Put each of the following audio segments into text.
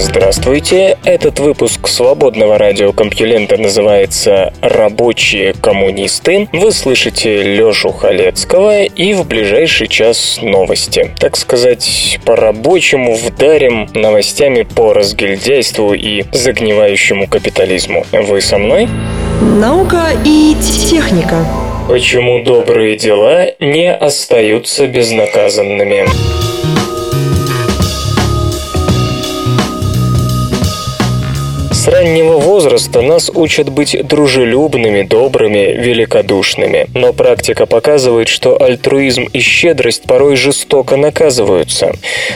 здравствуйте! Этот выпуск свободного радиокомпьюлента называется «Рабочие коммунисты». Вы слышите Лёшу Халецкого и в ближайший час новости. Так сказать, по-рабочему вдарим новостями по разгильдяйству и загнивающему капитализму. Вы со мной? Наука и техника. Почему добрые дела не остаются безнаказанными? Раннего возраста нас учат быть дружелюбными, добрыми, великодушными. Но практика показывает, что альтруизм и щедрость порой жестоко наказываются.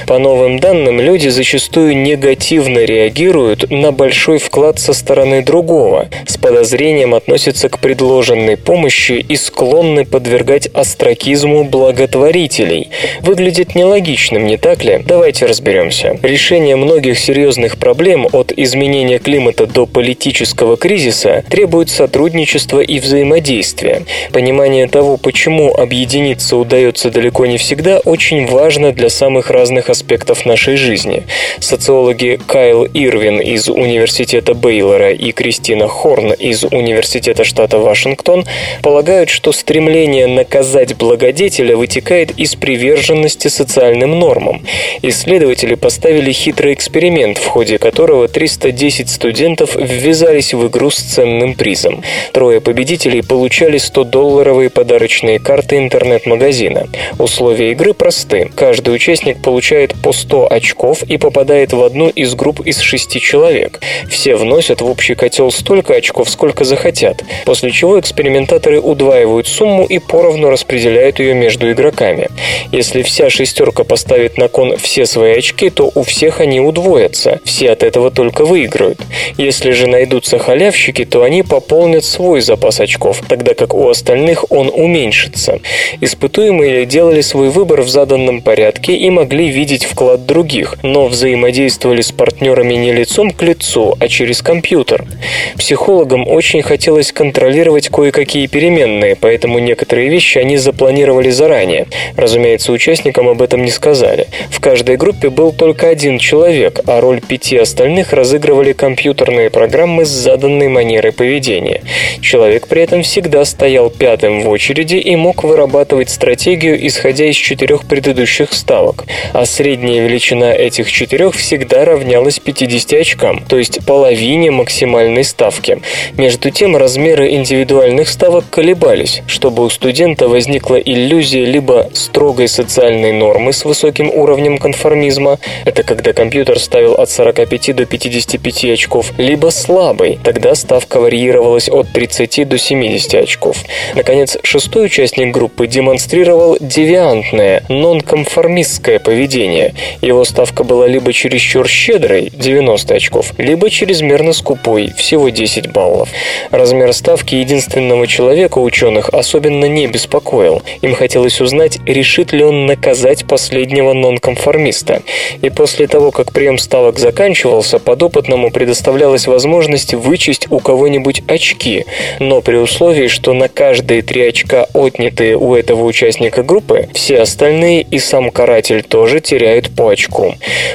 По новым данным, люди зачастую негативно реагируют на большой вклад со стороны другого, с подозрением относятся к предложенной помощи и склонны подвергать остракизму благотворителей. Выглядит нелогичным, не так ли? Давайте разберемся. Решение многих серьезных проблем от изменения климата климата до политического кризиса требует сотрудничества и взаимодействия. Понимание того, почему объединиться удается далеко не всегда, очень важно для самых разных аспектов нашей жизни. Социологи Кайл Ирвин из Университета Бейлора и Кристина Хорн из Университета штата Вашингтон полагают, что стремление наказать благодетеля вытекает из приверженности социальным нормам. Исследователи поставили хитрый эксперимент, в ходе которого 310 студентов ввязались в игру с ценным призом. Трое победителей получали 100-долларовые подарочные карты интернет-магазина. Условия игры просты. Каждый участник получает по 100 очков и попадает в одну из групп из шести человек. Все вносят в общий котел столько очков, сколько захотят, после чего экспериментаторы удваивают сумму и поровну распределяют ее между игроками. Если вся шестерка поставит на кон все свои очки, то у всех они удвоятся. Все от этого только выиграют. Если же найдутся халявщики, то они пополнят свой запас очков, тогда как у остальных он уменьшится. Испытуемые делали свой выбор в заданном порядке и могли видеть вклад других, но взаимодействовали с партнерами не лицом к лицу, а через компьютер. Психологам очень хотелось контролировать кое-какие переменные, поэтому некоторые вещи они запланировали заранее. Разумеется, участникам об этом не сказали. В каждой группе был только один человек, а роль пяти остальных разыгрывали компьютеры компьютерные программы с заданной манерой поведения. Человек при этом всегда стоял пятым в очереди и мог вырабатывать стратегию, исходя из четырех предыдущих ставок, а средняя величина этих четырех всегда равнялась 50 очкам, то есть половине максимальной ставки. Между тем, размеры индивидуальных ставок колебались, чтобы у студента возникла иллюзия либо строгой социальной нормы с высоким уровнем конформизма, это когда компьютер ставил от 45 до 55 очков, очков, либо слабый, тогда ставка варьировалась от 30 до 70 очков. Наконец, шестой участник группы демонстрировал девиантное, нонконформистское поведение. Его ставка была либо чересчур щедрой, 90 очков, либо чрезмерно скупой, всего 10 баллов. Размер ставки единственного человека ученых особенно не беспокоил. Им хотелось узнать, решит ли он наказать последнего нонконформиста. И после того, как прием ставок заканчивался, подопытному предоставляли представлялась возможность вычесть у кого-нибудь очки, но при условии, что на каждые три очка, отнятые у этого участника группы, все остальные и сам каратель тоже теряют по очку.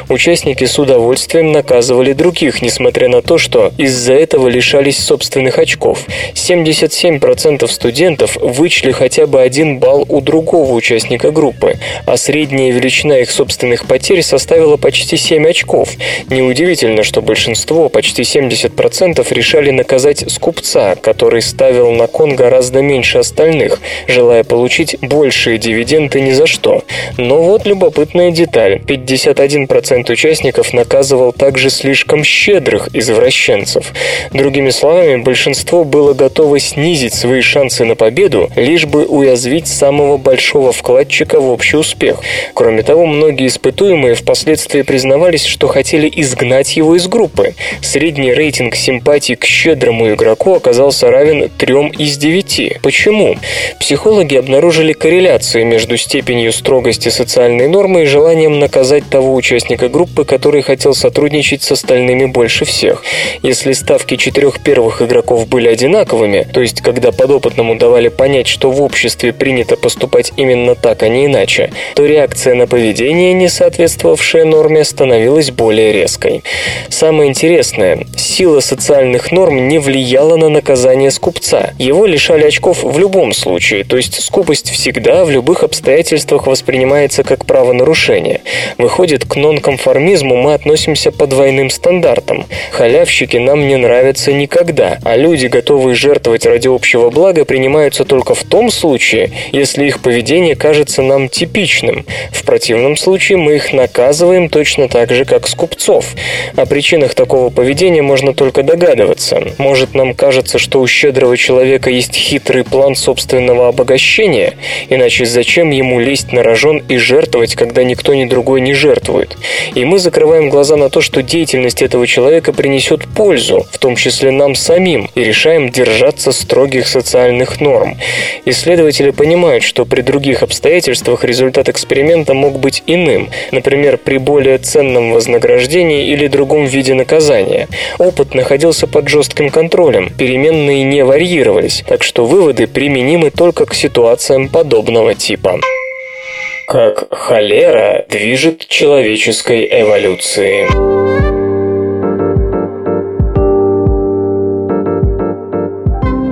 Участники с удовольствием наказывали других, несмотря на то, что из-за этого лишались собственных очков. 77% студентов вычли хотя бы один балл у другого участника группы, а средняя величина их собственных потерь составила почти 7 очков. Неудивительно, что большинство, почти 70% решали наказать скупца, который ставил на кон гораздо меньше остальных, желая получить большие дивиденды ни за что. Но вот любопытная деталь. 51% участников наказывал также слишком щедрых извращенцев. Другими словами, большинство было готово снизить свои шансы на победу, лишь бы уязвить самого большого вкладчика в общий успех. Кроме того, многие испытуемые впоследствии признавались, что хотели изгнать его из группы. Средний рейтинг симпатий к щедрому игроку оказался равен 3 из 9. Почему? Психологи обнаружили корреляцию между степенью строгости социальной нормы и желанием наказать того участника группы, который хотел сотрудничать с остальными больше всех. Если ставки четырех первых игроков были одинаковыми, то есть когда подопытному давали понять, что в обществе принято поступать именно так, а не иначе, то реакция на поведение, не соответствовавшее норме, становилась более резкой. Самое интересное, сила социальных норм не влияла на наказание скупца. Его лишали очков в любом случае, то есть скупость всегда в любых обстоятельствах воспринимается как правонарушение. Выходит, к нонконформизму мы относимся по двойным стандартам. Халявщики нам не нравятся никогда, а люди, готовые жертвовать ради общего блага, принимаются только в том случае, если их поведение кажется нам типичным. В противном случае мы их наказываем точно так же, как скупцов. О причинах такого поведения можно только догадываться. Может, нам кажется, что у щедрого человека есть хитрый план собственного обогащения, иначе зачем ему лезть на рожон и жертвовать, когда никто ни другой не жертвует? И мы закрываем глаза на то, что деятельность этого человека принесет пользу, в том числе нам самим, и решаем держаться строгих социальных норм. Исследователи понимают, что при других обстоятельствах результат эксперимента мог быть иным, например, при более ценном вознаграждении или другом виде наказания. Опыт находился под жестким контролем, переменные не варьировались, так что выводы применимы только к ситуациям подобного типа как холера движет человеческой эволюцией.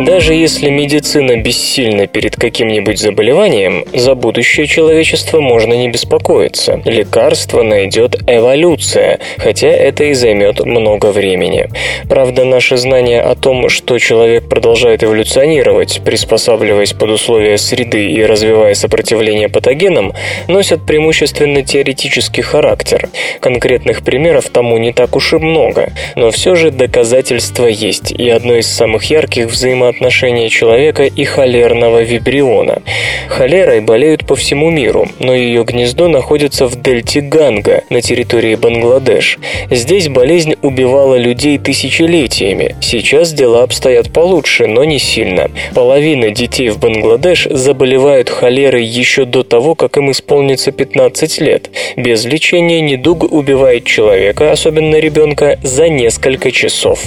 Даже если медицина бессильна перед каким-нибудь заболеванием, за будущее человечества можно не беспокоиться. Лекарство найдет эволюция, хотя это и займет много времени. Правда, наше знание о том, что человек продолжает эволюционировать, приспосабливаясь под условия среды и развивая сопротивление патогенам, носят преимущественно теоретический характер. Конкретных примеров тому не так уж и много, но все же доказательства есть, и одно из самых ярких взаимоотношений отношения человека и холерного вибриона. Холерой болеют по всему миру, но ее гнездо находится в дельте Ганга на территории Бангладеш. Здесь болезнь убивала людей тысячелетиями. Сейчас дела обстоят получше, но не сильно. Половина детей в Бангладеш заболевают холерой еще до того, как им исполнится 15 лет. Без лечения недуг убивает человека, особенно ребенка, за несколько часов.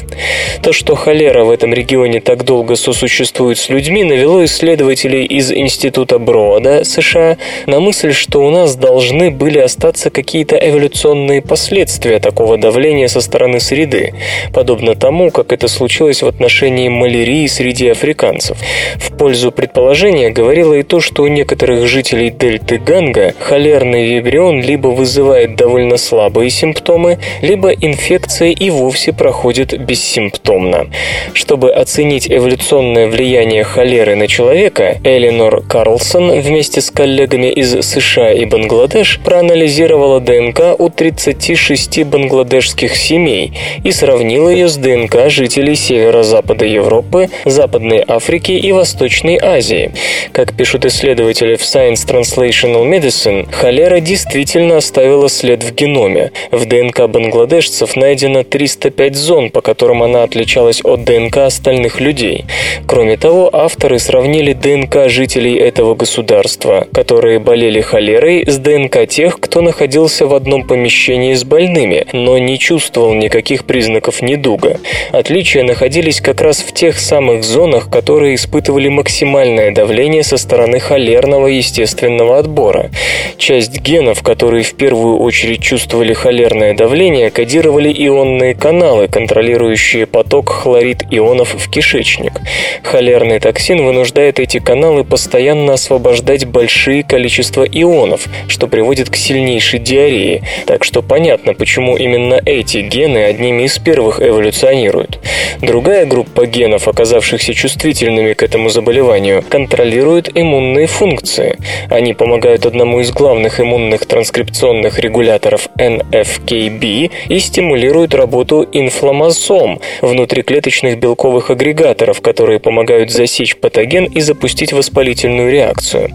То, что холера в этом регионе так долго сосуществует с людьми, навело исследователей из Института Брода, США, на мысль, что у нас должны были остаться какие-то эволюционные последствия такого давления со стороны среды, подобно тому, как это случилось в отношении малярии среди африканцев. В пользу предположения говорило и то, что у некоторых жителей дельты Ганга холерный вибрион либо вызывает довольно слабые симптомы, либо инфекция и вовсе проходит бессимптомно. Чтобы оценить эволюционные информационное влияние холеры на человека, Эленор Карлсон вместе с коллегами из США и Бангладеш проанализировала ДНК у 36 бангладешских семей и сравнила ее с ДНК жителей северо-запада Европы, Западной Африки и Восточной Азии. Как пишут исследователи в Science Translational Medicine, холера действительно оставила след в геноме. В ДНК бангладешцев найдено 305 зон, по которым она отличалась от ДНК остальных людей. Кроме того, авторы сравнили ДНК жителей этого государства, которые болели холерой, с ДНК тех, кто находился в одном помещении с больными, но не чувствовал никаких признаков недуга. Отличия находились как раз в тех самых зонах, которые испытывали максимальное давление со стороны холерного естественного отбора. Часть генов, которые в первую очередь чувствовали холерное давление, кодировали ионные каналы, контролирующие поток хлорид ионов в кишечник. Холерный токсин вынуждает эти каналы постоянно освобождать большие количества ионов, что приводит к сильнейшей диарее. Так что понятно, почему именно эти гены одними из первых эволюционируют. Другая группа генов, оказавшихся чувствительными к этому заболеванию, контролирует иммунные функции. Они помогают одному из главных иммунных транскрипционных регуляторов NFKB и стимулируют работу инфламмазом, внутриклеточных белковых агрегаторов, которые помогают засечь патоген и запустить воспалительную реакцию.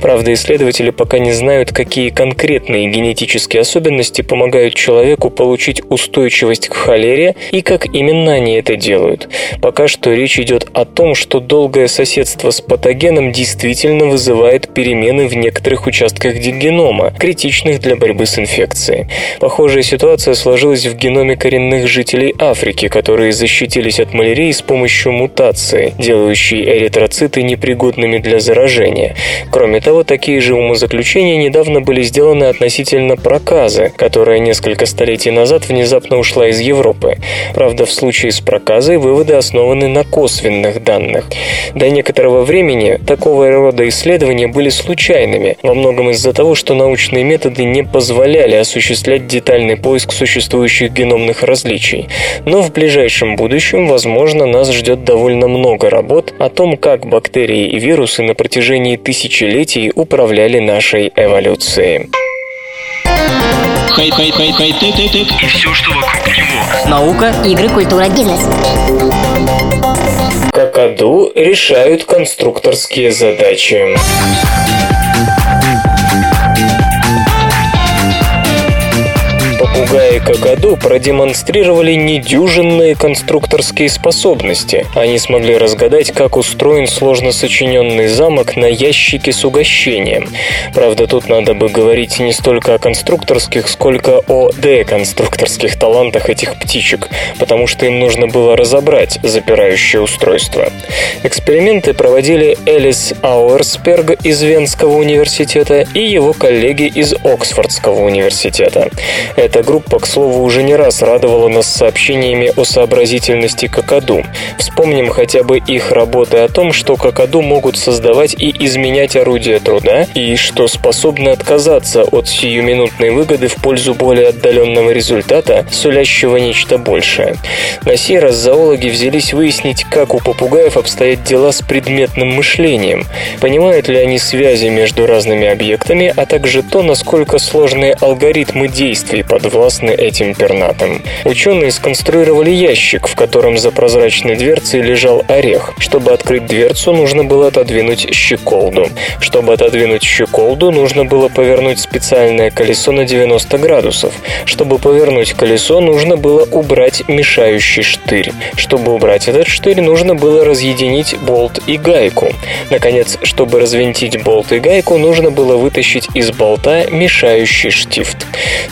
Правда, исследователи пока не знают, какие конкретные генетические особенности помогают человеку получить устойчивость к холере и как именно они это делают. Пока что речь идет о том, что долгое соседство с патогеном действительно вызывает перемены в некоторых участках генома, критичных для борьбы с инфекцией. Похожая ситуация сложилась в геноме коренных жителей Африки, которые защитились от малярии с помощью мутации, делающей эритроциты непригодными для заражения. Кроме того, такие же умозаключения недавно были сделаны относительно проказы, которая несколько столетий назад внезапно ушла из Европы. Правда, в случае с проказой выводы основаны на косвенных данных. До некоторого времени такого рода исследования были случайными, во многом из-за того, что научные методы не позволяли осуществлять детальный поиск существующих геномных различий. Но в ближайшем будущем, возможно, нас ждет довольно много работ о том, как бактерии и вирусы на протяжении тысячелетий управляли нашей эволюцией. Хай-хай-хай-хай-тек-тек-тек. И все, что вокруг него. Наука. Игры, культура, бизнес. Какаду решают конструкторские задачи. Попугаи Какаду продемонстрировали недюжинные конструкторские способности. Они смогли разгадать, как устроен сложно сочиненный замок на ящике с угощением. Правда, тут надо бы говорить не столько о конструкторских, сколько о деконструкторских талантах этих птичек, потому что им нужно было разобрать запирающее устройство. Эксперименты проводили Элис Ауэрсперг из Венского университета и его коллеги из Оксфордского университета. Эта группа, к слову, уже не раз радовала нас сообщениями о сообразительности какаду. Вспомним хотя бы их работы о том, что какаду могут создавать и изменять орудия труда, и что способны отказаться от сиюминутной выгоды в пользу более отдаленного результата, сулящего нечто большее. На сей раз зоологи взялись выяснить, как у попугаев обстоят дела с предметным мышлением, понимают ли они связи между разными объектами, а также то, насколько сложные алгоритмы действий подвластны этим пернатым. Ученые сконструировали ящик, в котором за прозрачной дверцей лежал орех. Чтобы открыть дверцу, нужно было отодвинуть щеколду. Чтобы отодвинуть щеколду, нужно было повернуть специальное колесо на 90 градусов. Чтобы повернуть колесо, нужно было убрать мешающий штырь. Чтобы убрать этот штырь, нужно было разъединить болт и гайку. Наконец, чтобы развинтить болт и гайку, нужно было вытащить из болта мешающий штифт.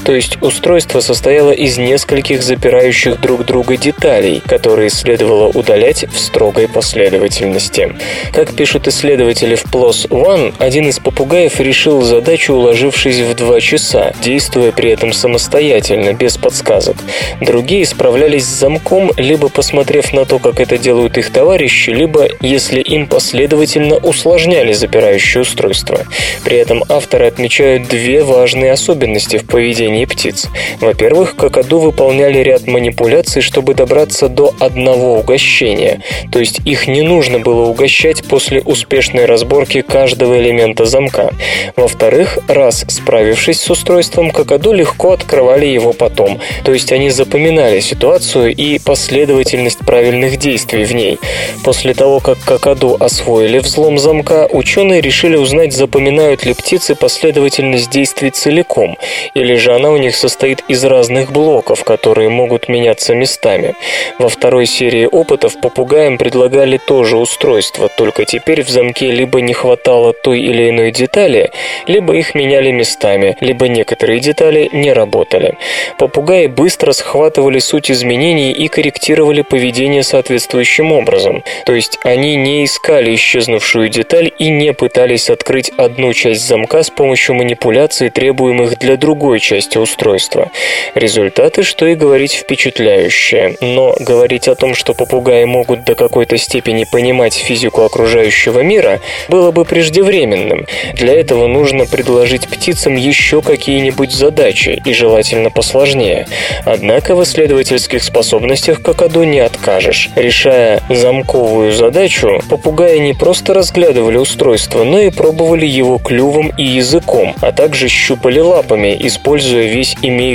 То есть устройство состояло из нескольких запирающих друг друга деталей, которые следовало удалять в строгой последовательности. Как пишут исследователи в PLOS ONE, один из попугаев решил задачу, уложившись в два часа, действуя при этом самостоятельно, без подсказок. Другие справлялись с замком, либо посмотрев на то, как это делают их товарищи, либо, если им последовательно усложняли запирающее устройство. При этом авторы отмечают две важные особенности в поведении птиц. Во-первых, какаду выполняли ряд манипуляций, чтобы добраться до одного угощения, то есть их не нужно было угощать после успешной разборки каждого элемента замка. Во-вторых, раз справившись с устройством, какаду легко открывали его потом, то есть они запоминали ситуацию и последовательность правильных действий в ней. После того, как какаду освоили взлом замка, ученые решили узнать, запоминают ли птицы последовательность действий целиком, или же она у них состоит из разных блоков, которые могут меняться местами. Во второй серии опытов попугаям предлагали то же устройство, только теперь в замке либо не хватало той или иной детали, либо их меняли местами, либо некоторые детали не работали. Попугаи быстро схватывали суть изменений и корректировали поведение соответствующим образом, то есть они не искали исчезнувшую деталь и не пытались открыть одну часть замка с помощью манипуляций, требуемых для другой части устройства. Устройства. Результаты, что и говорить, впечатляющие. Но говорить о том, что попугаи могут до какой-то степени понимать физику окружающего мира, было бы преждевременным. Для этого нужно предложить птицам еще какие-нибудь задачи, и желательно посложнее. Однако в исследовательских способностях какаду не откажешь. Решая замковую задачу, попугаи не просто разглядывали устройство, но и пробовали его клювом и языком, а также щупали лапами, используя весь имеющийся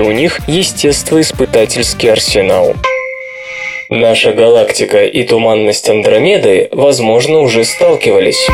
у них естествоиспытательский арсенал. Наша галактика и туманность Андромеды, возможно, уже сталкивались.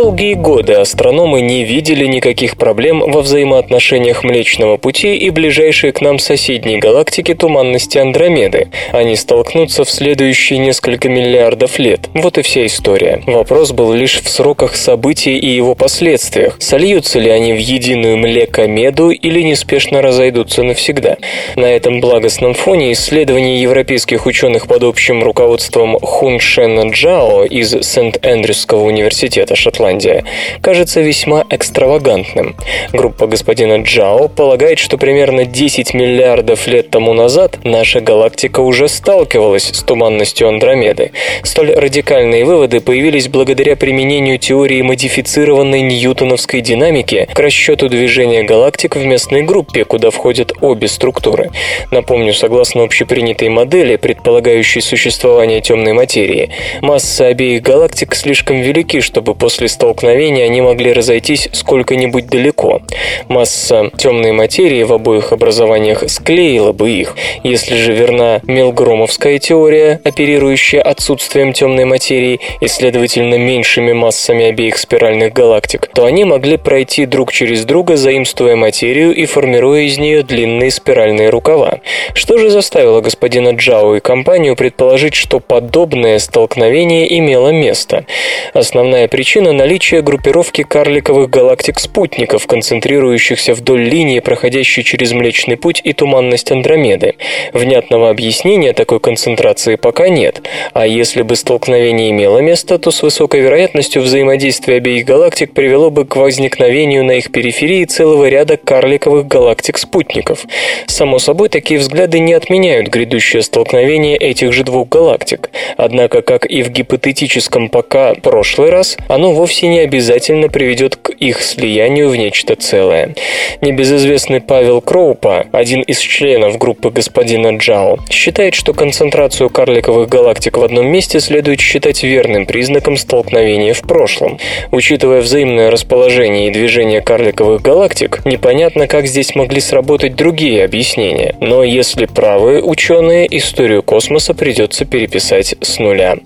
Долгие годы астрономы не видели никаких проблем во взаимоотношениях Млечного Пути и ближайшей к нам соседней галактики туманности Андромеды. Они столкнутся в следующие несколько миллиардов лет. Вот и вся история. Вопрос был лишь в сроках событий и его последствиях. Сольются ли они в единую млекомеду или неспешно разойдутся навсегда. На этом благостном фоне исследования европейских ученых под общим руководством Хун Шена Джао из Сент-Эндрюсского университета Шотландии Шотландия, кажется весьма экстравагантным. Группа господина Джао полагает, что примерно 10 миллиардов лет тому назад наша галактика уже сталкивалась с туманностью Андромеды. Столь радикальные выводы появились благодаря применению теории модифицированной ньютоновской динамики к расчету движения галактик в местной группе, куда входят обе структуры. Напомню, согласно общепринятой модели, предполагающей существование темной материи, массы обеих галактик слишком велики, чтобы после столкновения они могли разойтись сколько-нибудь далеко. Масса темной материи в обоих образованиях склеила бы их. Если же верна Милгромовская теория, оперирующая отсутствием темной материи и, следовательно, меньшими массами обеих спиральных галактик, то они могли пройти друг через друга, заимствуя материю и формируя из нее длинные спиральные рукава. Что же заставило господина Джао и компанию предположить, что подобное столкновение имело место? Основная причина наличие группировки карликовых галактик-спутников, концентрирующихся вдоль линии, проходящей через Млечный Путь и туманность Андромеды. Внятного объяснения такой концентрации пока нет, а если бы столкновение имело место, то с высокой вероятностью взаимодействие обеих галактик привело бы к возникновению на их периферии целого ряда карликовых галактик-спутников. Само собой, такие взгляды не отменяют грядущее столкновение этих же двух галактик. Однако, как и в гипотетическом пока прошлый раз, оно вовсе вовсе не обязательно приведет к их слиянию в нечто целое. Небезызвестный Павел Кроупа, один из членов группы господина Джао, считает, что концентрацию карликовых галактик в одном месте следует считать верным признаком столкновения в прошлом. Учитывая взаимное расположение и движение карликовых галактик, непонятно, как здесь могли сработать другие объяснения. Но если правы ученые, историю космоса придется переписать с нуля.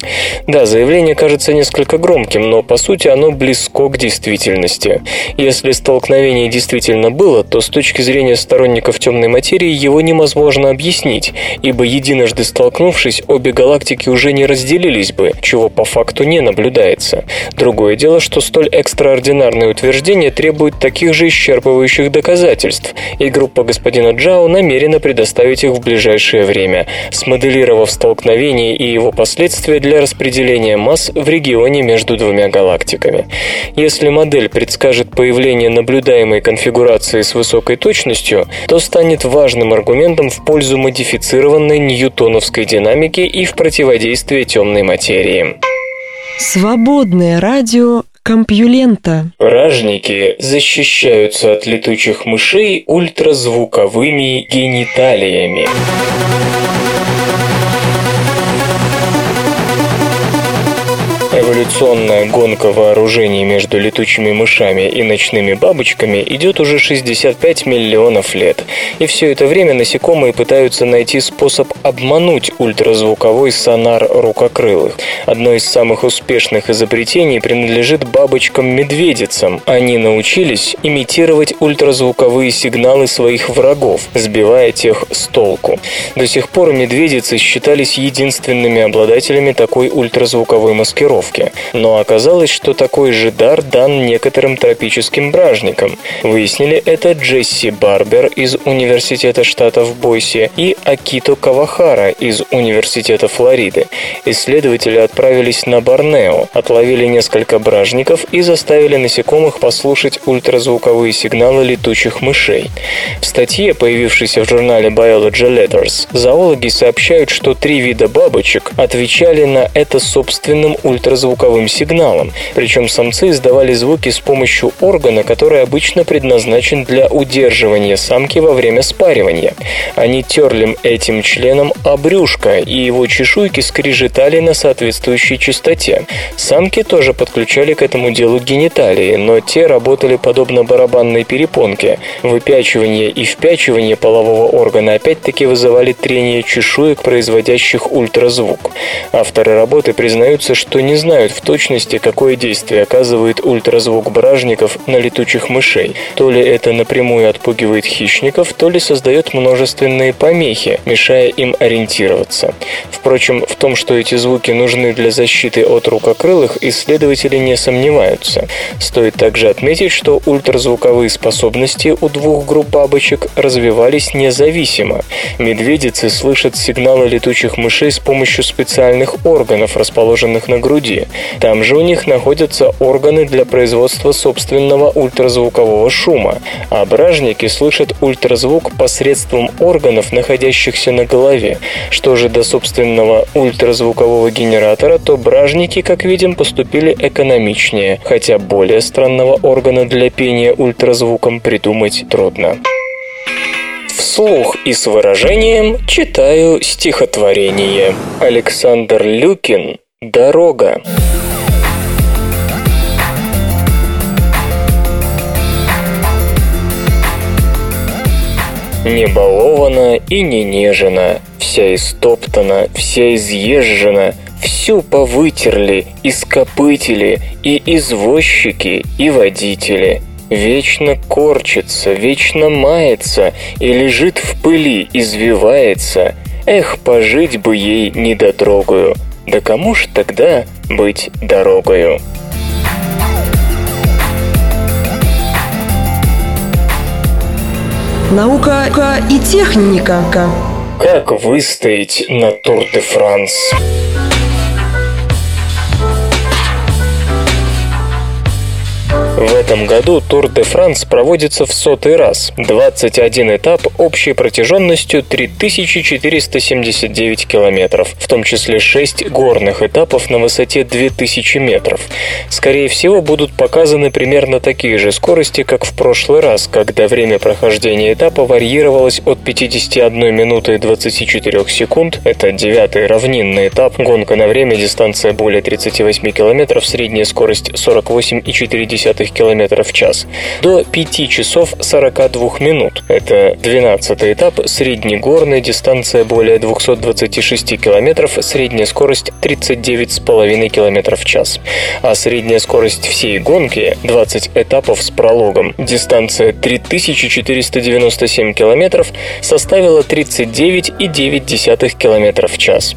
Да, заявление кажется несколько громким, но по сути оно близко к действительности. Если столкновение действительно было, то с точки зрения сторонников темной материи его невозможно объяснить, ибо единожды столкнувшись, обе галактики уже не разделились бы, чего по факту не наблюдается. Другое дело, что столь экстраординарное утверждение требует таких же исчерпывающих доказательств, и группа господина Джао намерена предоставить их в ближайшее время, смоделировав столкновение и его последствия для распределения масс в регионе между двумя галактиками графиками. Если модель предскажет появление наблюдаемой конфигурации с высокой точностью, то станет важным аргументом в пользу модифицированной ньютоновской динамики и в противодействии темной материи. Свободное радио Компьюлента. Ражники защищаются от летучих мышей ультразвуковыми гениталиями. Эволюционная гонка вооружений между летучими мышами и ночными бабочками идет уже 65 миллионов лет. И все это время насекомые пытаются найти способ обмануть ультразвуковой сонар рукокрылых. Одно из самых успешных изобретений принадлежит бабочкам-медведицам. Они научились имитировать ультразвуковые сигналы своих врагов, сбивая тех с толку. До сих пор медведицы считались единственными обладателями такой ультразвуковой маскировки. Но оказалось, что такой же дар дан некоторым тропическим бражникам. Выяснили это Джесси Барбер из Университета штата в Бойсе и Акито Кавахара из Университета Флориды. Исследователи отправились на Борнео, отловили несколько бражников и заставили насекомых послушать ультразвуковые сигналы летучих мышей. В статье, появившейся в журнале Biology Letters, зоологи сообщают, что три вида бабочек отвечали на это собственным ультразвуковым сигналом, причем самцы издавали звуки с помощью органа, который обычно предназначен для удерживания самки во время спаривания. Они терли этим членом обрюшка, и его чешуйки скрежетали на соответствующей частоте. Самки тоже подключали к этому делу гениталии, но те работали подобно барабанной перепонке. Выпячивание и впячивание полового органа опять-таки вызывали трение чешуек, производящих ультразвук. Авторы работы признаются, что не знают в точности, какое действие оказывает ультразвук бражников на летучих мышей. То ли это напрямую отпугивает хищников, то ли создает множественные помехи, мешая им ориентироваться. Впрочем, в том, что эти звуки нужны для защиты от рукокрылых, исследователи не сомневаются. Стоит также отметить, что ультразвуковые способности у двух групп бабочек развивались независимо. Медведицы слышат сигналы летучих мышей с помощью специальных органов, расположенных на груди. Там же у них находятся органы для производства собственного ультразвукового шума, а бражники слышат ультразвук посредством органов, находящихся на голове. Что же до собственного ультразвукового генератора, то бражники, как видим, поступили экономичнее, хотя более странного органа для пения ультразвуком придумать трудно. Вслух и с выражением читаю стихотворение. Александр Люкин «Дорога». Не балована и не нежена, вся истоптана, вся изъезжена, всю повытерли, и скопытили, и извозчики, и водители. Вечно корчится, вечно мается, и лежит в пыли, извивается. Эх, пожить бы ей недотрогую, да кому ж тогда быть дорогою? Наука и техника. Как выстоять на Тур-де-Франс? В этом году Тур де Франс проводится в сотый раз. 21 этап общей протяженностью 3479 километров, в том числе 6 горных этапов на высоте 2000 метров. Скорее всего, будут показаны примерно такие же скорости, как в прошлый раз, когда время прохождения этапа варьировалось от 51 минуты и 24 секунд, это девятый равнинный этап, гонка на время, дистанция более 38 километров, средняя скорость 48,4 км в час, до 5 часов 42 минут. Это 12 этап, среднегорная дистанция более 226 км, средняя скорость 39,5 км в час. А средняя скорость всей гонки 20 этапов с прологом. Дистанция 3497 км составила 39,9 км в час.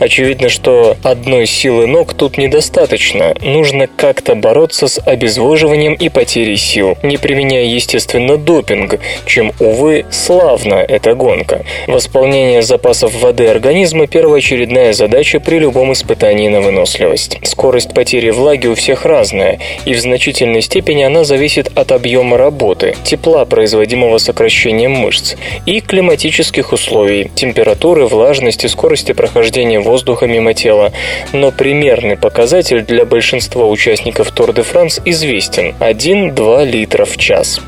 Очевидно, что одной силы ног тут недостаточно. Нужно как-то бороться с обезвоживанием обезвоживанием и потерей сил, не применяя, естественно, допинг, чем, увы, славна эта гонка. Восполнение запасов воды организма – первоочередная задача при любом испытании на выносливость. Скорость потери влаги у всех разная, и в значительной степени она зависит от объема работы, тепла, производимого сокращением мышц, и климатических условий – температуры, влажности, скорости прохождения воздуха мимо тела. Но примерный показатель для большинства участников Тур де Франс известен 1-2 литра в час.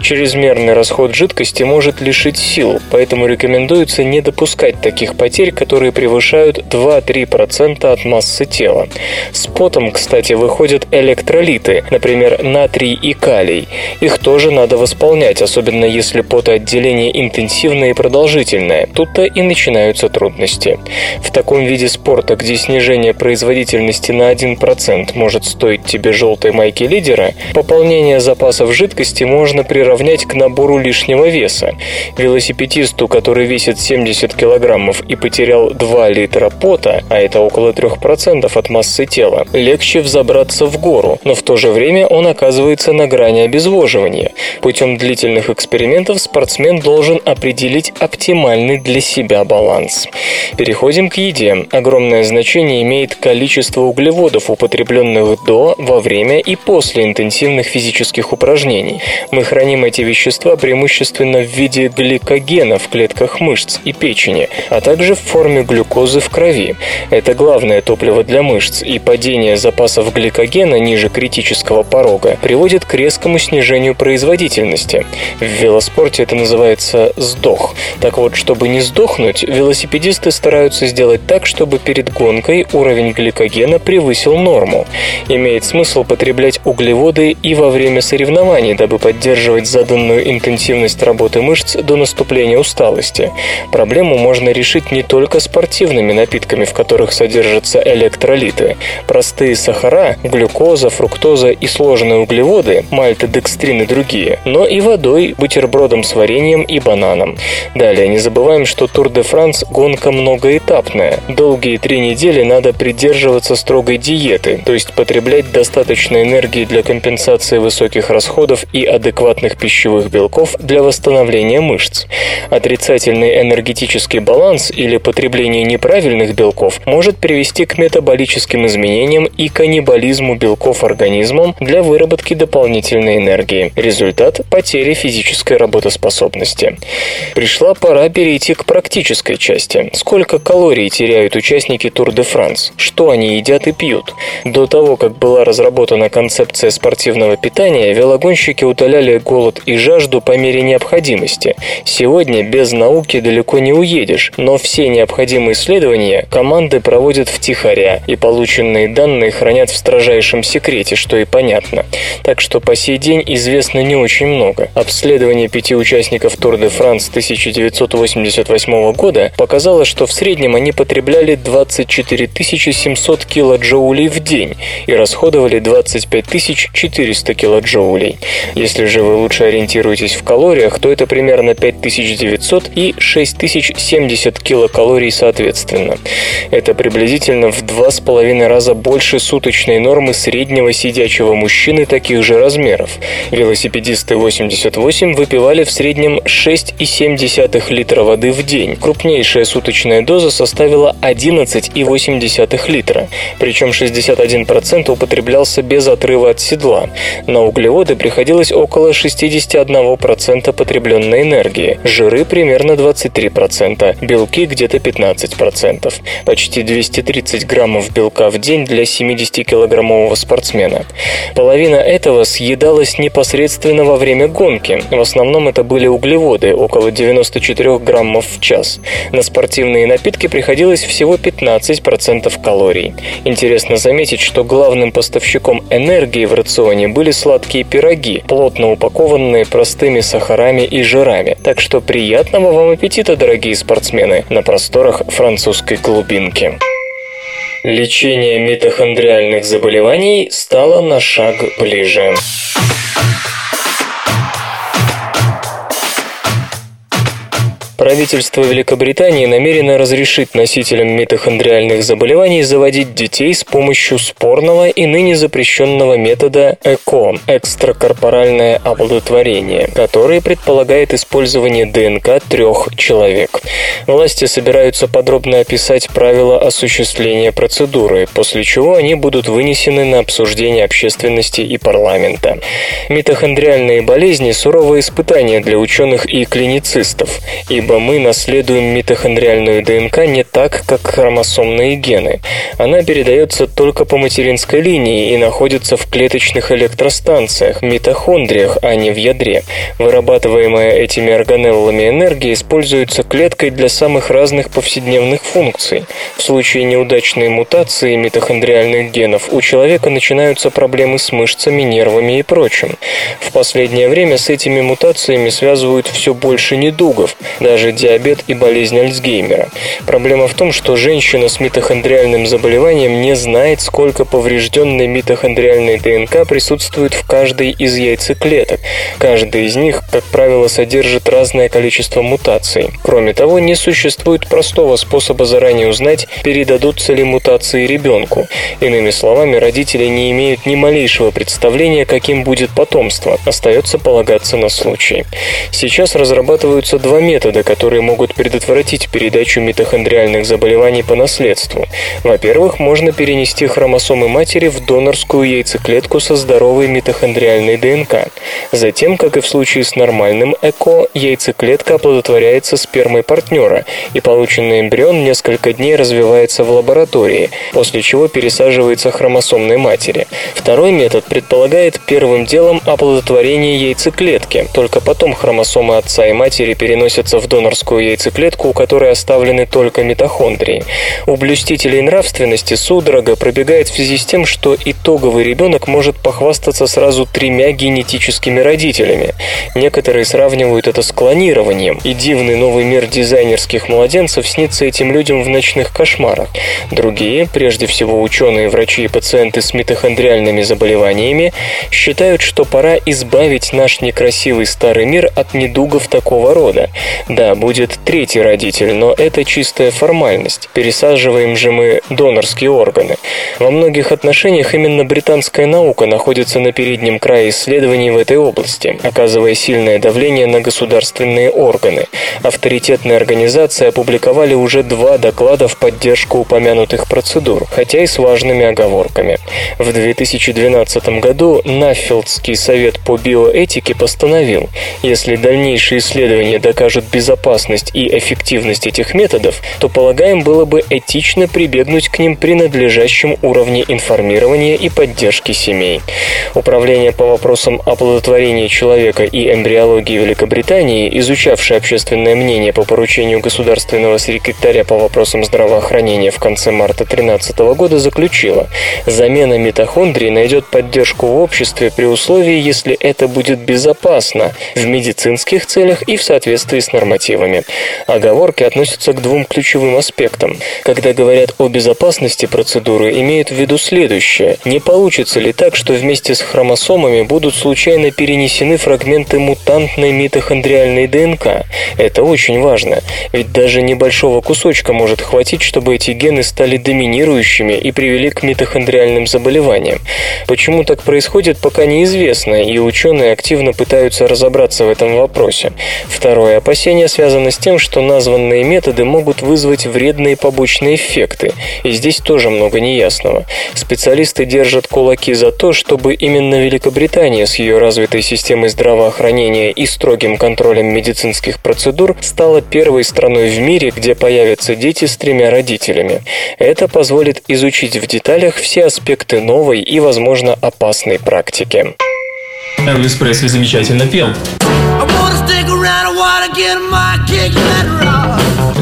Чрезмерный расход жидкости может лишить сил, поэтому рекомендуется не допускать таких потерь, которые превышают 2-3% от массы тела. С потом, кстати, выходят электролиты, например, натрий и калий. Их тоже надо восполнять, особенно если потоотделение интенсивное и продолжительное. Тут-то и начинаются трудности. В таком виде спорта, где снижение производительности на 1% может стоить тебе желтой майки лидера, Пополнение запасов жидкости можно приравнять к набору лишнего веса. Велосипедисту, который весит 70 килограммов и потерял 2 литра пота, а это около 3% от массы тела, легче взобраться в гору, но в то же время он оказывается на грани обезвоживания. Путем длительных экспериментов спортсмен должен определить оптимальный для себя баланс. Переходим к еде. Огромное значение имеет количество углеводов, употребленных до, во время и после интенсивных физических упражнений. Мы храним эти вещества преимущественно в виде гликогена в клетках мышц и печени, а также в форме глюкозы в крови. Это главное топливо для мышц, и падение запасов гликогена ниже критического порога приводит к резкому снижению производительности. В велоспорте это называется «сдох». Так вот, чтобы не сдохнуть, велосипедисты стараются сделать так, чтобы перед гонкой уровень гликогена превысил норму. Имеет смысл потреблять углеводы и во время соревнований, дабы поддерживать заданную интенсивность работы мышц до наступления усталости. Проблему можно решить не только спортивными напитками, в которых содержатся электролиты. Простые сахара, глюкоза, фруктоза и сложные углеводы, мальтодекстрин и другие, но и водой, бутербродом с вареньем и бананом. Далее не забываем, что Тур де Франс – гонка многоэтапная. Долгие три недели надо придерживаться строгой диеты, то есть потреблять достаточно энергии для компенсации высоких расходов и адекватных пищевых белков для восстановления мышц. Отрицательный энергетический баланс или потребление неправильных белков может привести к метаболическим изменениям и каннибализму белков организмом для выработки дополнительной энергии. Результат – потери физической работоспособности. Пришла пора перейти к практической части. Сколько калорий теряют участники Тур де Франс? Что они едят и пьют? До того, как была разработана концепция спортивного питания, велогонщики утоляли голод и жажду по мере необходимости. Сегодня без науки далеко не уедешь, но все необходимые исследования команды проводят втихаря, и полученные данные хранят в строжайшем секрете, что и понятно. Так что по сей день известно не очень много. Обследование пяти участников Тур де Франс 1988 года показало, что в среднем они потребляли 24 700 килоджоулей в день и расходовали 25 400 килоджоулей. Если же вы лучше ориентируетесь в калориях, то это примерно 5900 и 6070 килокалорий соответственно. Это приблизительно в два с половиной раза больше суточной нормы среднего сидячего мужчины таких же размеров. Велосипедисты 88 выпивали в среднем 6,7 литра воды в день. Крупнейшая суточная доза составила 11,8 литра, причем 61% употреблялся без отрыва от седла. На углеводы приходилось около 61% потребленной энергии, жиры примерно 23%, белки где-то 15%. Почти 230 граммов белка в день для 70-килограммового спортсмена. Половина этого съедалась непосредственно во время гонки. В основном это были углеводы, около 94 граммов в час. На спортивные напитки приходилось всего 15% калорий. Интересно заметить, что главным поставщиком энергии в рационе были сладкие пироги, плотно упакованные простыми сахарами и жирами. Так что приятного вам аппетита, дорогие спортсмены, на просторах французской глубинки. Лечение митохондриальных заболеваний стало на шаг ближе. Правительство Великобритании намерено разрешить носителям митохондриальных заболеваний заводить детей с помощью спорного и ныне запрещенного метода ЭКО – экстракорпоральное оплодотворение, который предполагает использование ДНК трех человек. Власти собираются подробно описать правила осуществления процедуры, после чего они будут вынесены на обсуждение общественности и парламента. Митохондриальные болезни – суровое испытание для ученых и клиницистов, ибо ибо мы наследуем митохондриальную ДНК не так, как хромосомные гены. Она передается только по материнской линии и находится в клеточных электростанциях, митохондриях, а не в ядре. Вырабатываемая этими органеллами энергия используется клеткой для самых разных повседневных функций. В случае неудачной мутации митохондриальных генов у человека начинаются проблемы с мышцами, нервами и прочим. В последнее время с этими мутациями связывают все больше недугов, даже даже диабет и болезнь Альцгеймера. Проблема в том, что женщина с митохондриальным заболеванием не знает, сколько поврежденной митохондриальной ДНК присутствует в каждой из яйцеклеток. Каждая из них, как правило, содержит разное количество мутаций. Кроме того, не существует простого способа заранее узнать, передадутся ли мутации ребенку. Иными словами, родители не имеют ни малейшего представления, каким будет потомство. Остается полагаться на случай. Сейчас разрабатываются два метода, которые могут предотвратить передачу митохондриальных заболеваний по наследству. Во-первых, можно перенести хромосомы матери в донорскую яйцеклетку со здоровой митохондриальной ДНК. Затем, как и в случае с нормальным ЭКО, яйцеклетка оплодотворяется спермой партнера, и полученный эмбрион несколько дней развивается в лаборатории, после чего пересаживается хромосомной матери. Второй метод предполагает первым делом оплодотворение яйцеклетки, только потом хромосомы отца и матери переносятся в донорскую яйцеклетку, у которой оставлены только митохондрии. У блюстителей нравственности судорога пробегает в связи с тем, что итоговый ребенок может похвастаться сразу тремя генетическими родителями. Некоторые сравнивают это с клонированием, и дивный новый мир дизайнерских младенцев снится этим людям в ночных кошмарах. Другие, прежде всего ученые, врачи и пациенты с митохондриальными заболеваниями, считают, что пора избавить наш некрасивый старый мир от недугов такого рода. Да, будет третий родитель, но это чистая формальность. Пересаживаем же мы донорские органы. Во многих отношениях именно британская наука находится на переднем крае исследований в этой области, оказывая сильное давление на государственные органы. Авторитетные организации опубликовали уже два доклада в поддержку упомянутых процедур, хотя и с важными оговорками. В 2012 году Наффилдский совет по биоэтике постановил, если дальнейшие исследования докажут безопасность и эффективность этих методов, то, полагаем, было бы этично прибегнуть к ним при надлежащем уровне информирования и поддержки семей. Управление по вопросам оплодотворения человека и эмбриологии Великобритании, изучавшее общественное мнение по поручению государственного секретаря по вопросам здравоохранения в конце марта 2013 года, заключило, замена митохондрий найдет поддержку в обществе при условии, если это будет безопасно в медицинских целях и в соответствии с нормативами. Оговорки относятся к двум ключевым аспектам. Когда говорят о безопасности процедуры, имеют в виду следующее. Не получится ли так, что вместе с хромосомами будут случайно перенесены фрагменты мутантной митохондриальной ДНК? Это очень важно, ведь даже небольшого кусочка может хватить, чтобы эти гены стали доминирующими и привели к митохондриальным заболеваниям. Почему так происходит, пока неизвестно, и ученые активно пытаются разобраться в этом вопросе. Второе опасение связано с тем, что названные методы могут вызвать вредные побочные эффекты, и здесь тоже много неясного. Специалисты держат кулаки за то, чтобы именно Великобритания с ее развитой системой здравоохранения и строгим контролем медицинских процедур стала первой страной в мире, где появятся дети с тремя родителями. Это позволит изучить в деталях все аспекты новой и, возможно, опасной практики. Элвис Пресли замечательно пел.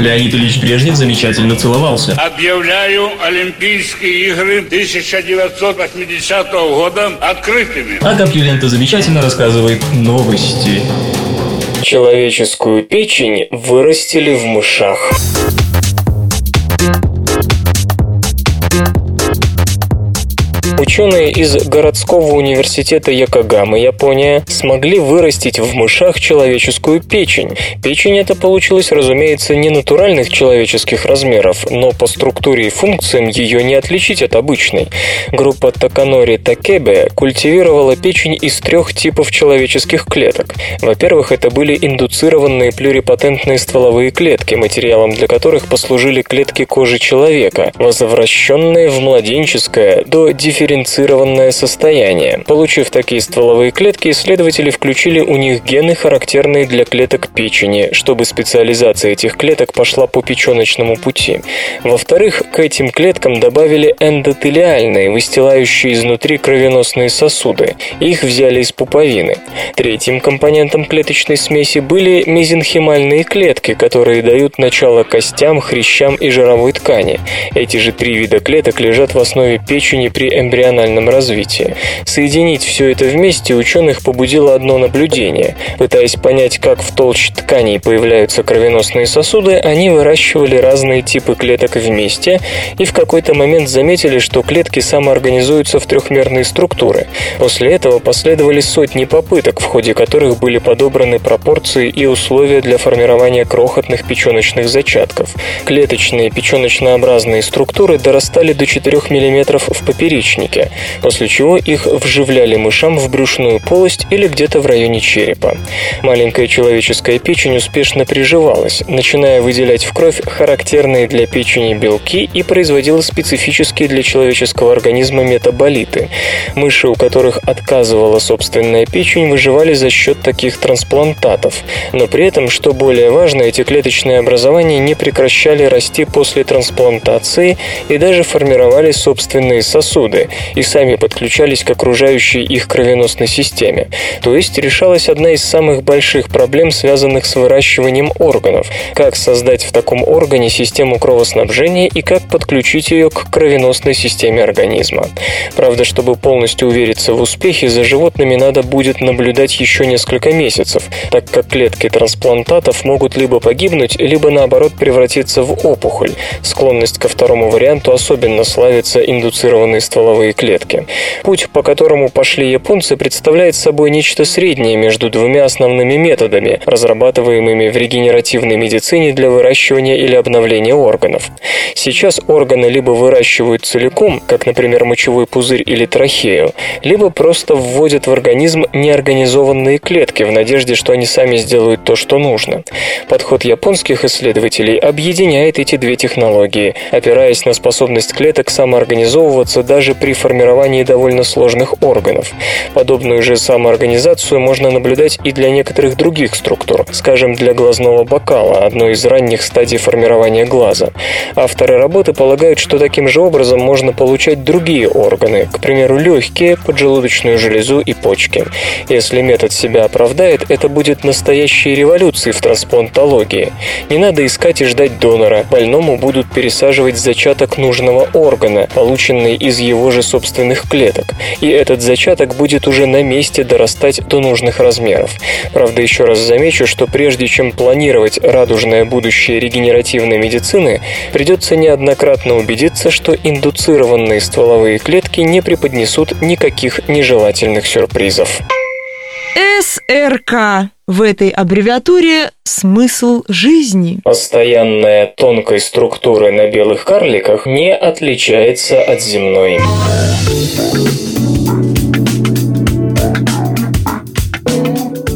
Леонид Ильич Брежнев замечательно целовался. Объявляю Олимпийские игры 1980 года открытыми. А Капьюлента замечательно рассказывает новости. Человеческую печень вырастили в мышах. Ученые из городского университета Якогамы, Япония, смогли вырастить в мышах человеческую печень. Печень эта получилась, разумеется, не натуральных человеческих размеров, но по структуре и функциям ее не отличить от обычной. Группа Таканори Такебе культивировала печень из трех типов человеческих клеток. Во-первых, это были индуцированные плюрипатентные стволовые клетки, материалом для которых послужили клетки кожи человека, возвращенные в младенческое до дифференциального дифференцированное состояние. Получив такие стволовые клетки, исследователи включили у них гены, характерные для клеток печени, чтобы специализация этих клеток пошла по печеночному пути. Во-вторых, к этим клеткам добавили эндотелиальные, выстилающие изнутри кровеносные сосуды. Их взяли из пуповины. Третьим компонентом клеточной смеси были мезенхимальные клетки, которые дают начало костям, хрящам и жировой ткани. Эти же три вида клеток лежат в основе печени при эмбриональном эмбриональном развитии. Соединить все это вместе ученых побудило одно наблюдение. Пытаясь понять, как в толще тканей появляются кровеносные сосуды, они выращивали разные типы клеток вместе и в какой-то момент заметили, что клетки самоорганизуются в трехмерные структуры. После этого последовали сотни попыток, в ходе которых были подобраны пропорции и условия для формирования крохотных печеночных зачатков. Клеточные печеночнообразные структуры дорастали до 4 мм в поперечнике, после чего их вживляли мышам в брюшную полость или где-то в районе черепа. Маленькая человеческая печень успешно приживалась, начиная выделять в кровь характерные для печени белки и производила специфические для человеческого организма метаболиты. Мыши, у которых отказывала собственная печень, выживали за счет таких трансплантатов. Но при этом, что более важно, эти клеточные образования не прекращали расти после трансплантации и даже формировали собственные сосуды и сами подключались к окружающей их кровеносной системе. То есть решалась одна из самых больших проблем, связанных с выращиванием органов. Как создать в таком органе систему кровоснабжения и как подключить ее к кровеносной системе организма. Правда, чтобы полностью увериться в успехе, за животными надо будет наблюдать еще несколько месяцев, так как клетки трансплантатов могут либо погибнуть, либо наоборот превратиться в опухоль. Склонность ко второму варианту особенно славится индуцированные стволовые клетки. Путь, по которому пошли японцы, представляет собой нечто среднее между двумя основными методами, разрабатываемыми в регенеративной медицине для выращивания или обновления органов. Сейчас органы либо выращивают целиком, как, например, мочевой пузырь или трахею, либо просто вводят в организм неорганизованные клетки в надежде, что они сами сделают то, что нужно. Подход японских исследователей объединяет эти две технологии, опираясь на способность клеток самоорганизовываться даже при формировании довольно сложных органов. Подобную же самоорганизацию можно наблюдать и для некоторых других структур, скажем, для глазного бокала, одной из ранних стадий формирования глаза. Авторы работы полагают, что таким же образом можно получать другие органы, к примеру, легкие, поджелудочную железу и почки. Если метод себя оправдает, это будет настоящей революцией в трансплантологии. Не надо искать и ждать донора, больному будут пересаживать зачаток нужного органа, полученный из его же собственных клеток, и этот зачаток будет уже на месте дорастать до нужных размеров. Правда, еще раз замечу, что прежде чем планировать радужное будущее регенеративной медицины, придется неоднократно убедиться, что индуцированные стволовые клетки не преподнесут никаких нежелательных сюрпризов. СРК. В этой аббревиатуре смысл жизни. Постоянная тонкой структуры на белых карликах не отличается от земной.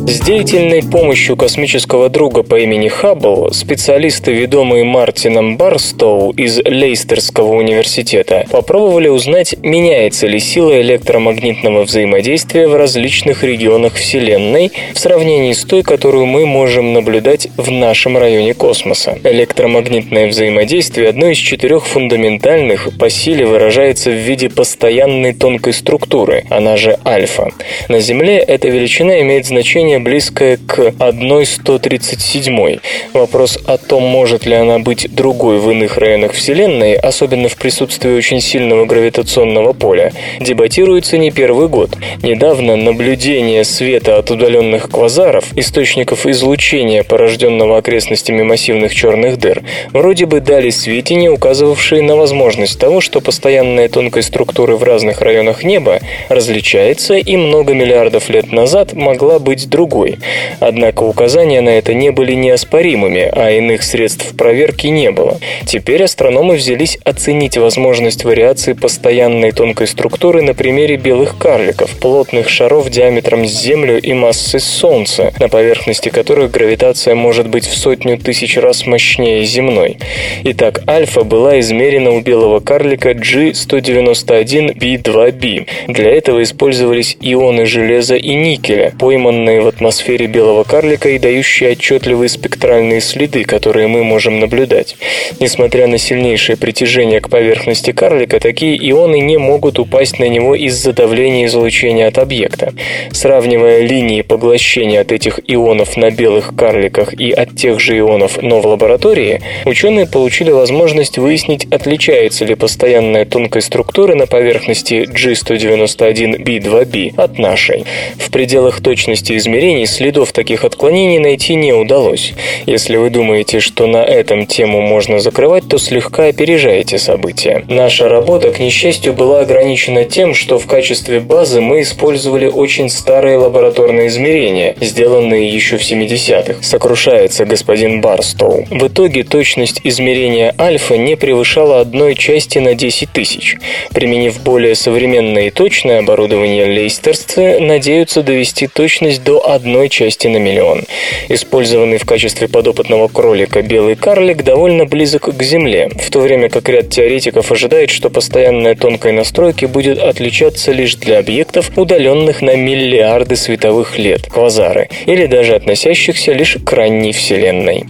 С деятельной помощью космического друга по имени Хаббл специалисты, ведомые Мартином Барстоу из Лейстерского университета, попробовали узнать, меняется ли сила электромагнитного взаимодействия в различных регионах Вселенной в сравнении с той, которую мы можем наблюдать в нашем районе космоса. Электромагнитное взаимодействие одно из четырех фундаментальных по силе выражается в виде постоянной тонкой структуры, она же альфа. На Земле эта величина имеет значение близкое к 1,137. Вопрос о том, может ли она быть другой в иных районах Вселенной, особенно в присутствии очень сильного гравитационного поля, дебатируется не первый год. Недавно наблюдение света от удаленных квазаров, источников излучения, порожденного окрестностями массивных черных дыр, вроде бы дали сведения, указывавшие на возможность того, что постоянная тонкость структуры в разных районах неба различается и много миллиардов лет назад могла быть другой другой. Однако указания на это не были неоспоримыми, а иных средств проверки не было. Теперь астрономы взялись оценить возможность вариации постоянной тонкой структуры на примере белых карликов, плотных шаров диаметром с Землю и массой Солнца, на поверхности которых гравитация может быть в сотню тысяч раз мощнее земной. Итак, альфа была измерена у белого карлика G191B2b. Для этого использовались ионы железа и никеля, пойманные в атмосфере белого карлика и дающие отчетливые спектральные следы, которые мы можем наблюдать. Несмотря на сильнейшее притяжение к поверхности карлика, такие ионы не могут упасть на него из-за давления излучения от объекта. Сравнивая линии поглощения от этих ионов на белых карликах и от тех же ионов, но в лаборатории, ученые получили возможность выяснить, отличается ли постоянная тонкой структура на поверхности G191B2b от нашей. В пределах точности измерений следов таких отклонений найти не удалось. Если вы думаете, что на этом тему можно закрывать, то слегка опережаете события. Наша работа, к несчастью, была ограничена тем, что в качестве базы мы использовали очень старые лабораторные измерения, сделанные еще в 70-х. Сокрушается господин Барстоу. В итоге точность измерения альфа не превышала одной части на 10 тысяч. Применив более современное и точное оборудование, лейстерцы надеются довести точность до одной части на миллион. Использованный в качестве подопытного кролика белый карлик довольно близок к Земле, в то время как ряд теоретиков ожидает, что постоянная тонкой настройки будет отличаться лишь для объектов, удаленных на миллиарды световых лет, квазары, или даже относящихся лишь к ранней Вселенной.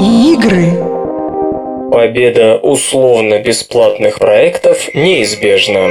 Игры. Победа условно-бесплатных проектов неизбежна.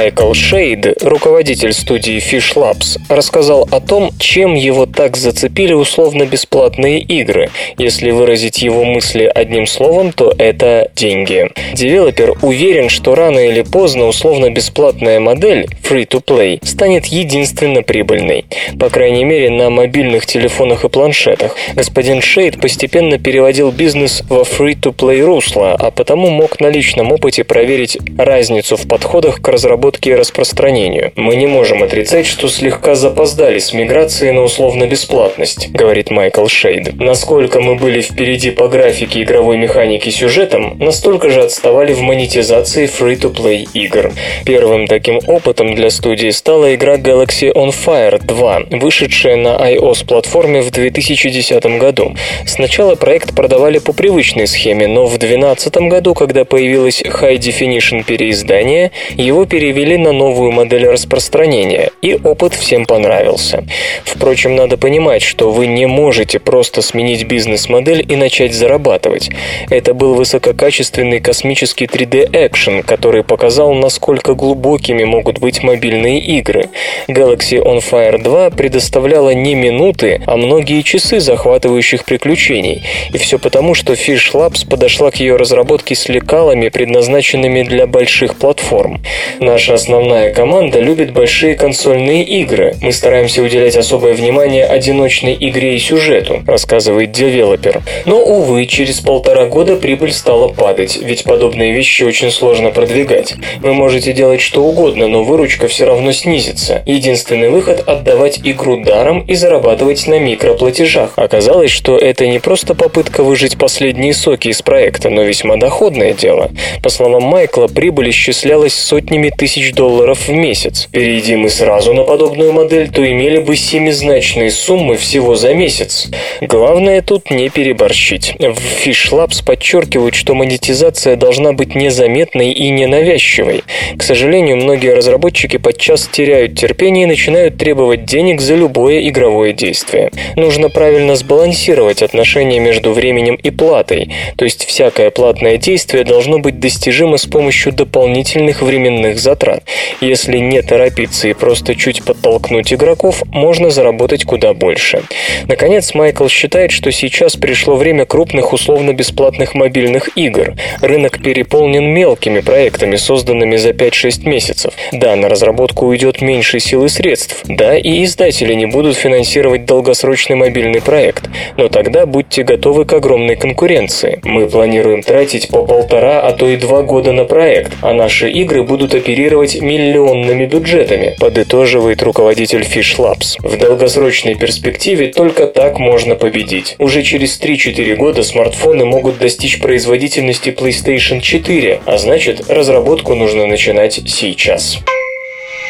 Майкл Шейд, руководитель студии Fishlabs, рассказал о том, чем его так зацепили условно-бесплатные игры. Если выразить его мысли одним словом, то это деньги. Девелопер уверен, что рано или поздно условно-бесплатная модель Free-to-Play станет единственно прибыльной. По крайней мере, на мобильных телефонах и планшетах. Господин Шейд постепенно переводил бизнес во Free-to-Play русло, а потому мог на личном опыте проверить разницу в подходах к разработке разработке и распространению. Мы не можем отрицать, что слегка запоздали с миграцией на условно-бесплатность, говорит Майкл Шейд. Насколько мы были впереди по графике игровой механики сюжетом, настолько же отставали в монетизации free-to-play игр. Первым таким опытом для студии стала игра Galaxy on Fire 2, вышедшая на iOS-платформе в 2010 году. Сначала проект продавали по привычной схеме, но в 2012 году, когда появилось High Definition переиздание, его перевели перевели на новую модель распространения, и опыт всем понравился. Впрочем, надо понимать, что вы не можете просто сменить бизнес-модель и начать зарабатывать. Это был высококачественный космический 3D-экшен, который показал, насколько глубокими могут быть мобильные игры. Galaxy on Fire 2 предоставляла не минуты, а многие часы захватывающих приключений. И все потому, что Fish Labs подошла к ее разработке с лекалами, предназначенными для больших платформ. Наш Наша основная команда любит большие консольные игры. Мы стараемся уделять особое внимание одиночной игре и сюжету, рассказывает девелопер. Но, увы, через полтора года прибыль стала падать, ведь подобные вещи очень сложно продвигать. Вы можете делать что угодно, но выручка все равно снизится. Единственный выход – отдавать игру даром и зарабатывать на микроплатежах. Оказалось, что это не просто попытка выжить последние соки из проекта, но весьма доходное дело. По словам Майкла, прибыль исчислялась сотнями тысяч тысяч долларов в месяц. Перейди мы сразу на подобную модель, то имели бы семизначные суммы всего за месяц. Главное тут не переборщить. В Fish Labs подчеркивают, что монетизация должна быть незаметной и ненавязчивой. К сожалению, многие разработчики подчас теряют терпение и начинают требовать денег за любое игровое действие. Нужно правильно сбалансировать отношения между временем и платой, то есть всякое платное действие должно быть достижимо с помощью дополнительных временных затрат затрат. Если не торопиться и просто чуть подтолкнуть игроков, можно заработать куда больше. Наконец, Майкл считает, что сейчас пришло время крупных условно-бесплатных мобильных игр. Рынок переполнен мелкими проектами, созданными за 5-6 месяцев. Да, на разработку уйдет меньше сил и средств. Да, и издатели не будут финансировать долгосрочный мобильный проект. Но тогда будьте готовы к огромной конкуренции. Мы планируем тратить по полтора, а то и два года на проект, а наши игры будут оперировать оперировать миллионными бюджетами, подытоживает руководитель Fish Labs. В долгосрочной перспективе только так можно победить. Уже через 3-4 года смартфоны могут достичь производительности PlayStation 4, а значит разработку нужно начинать сейчас.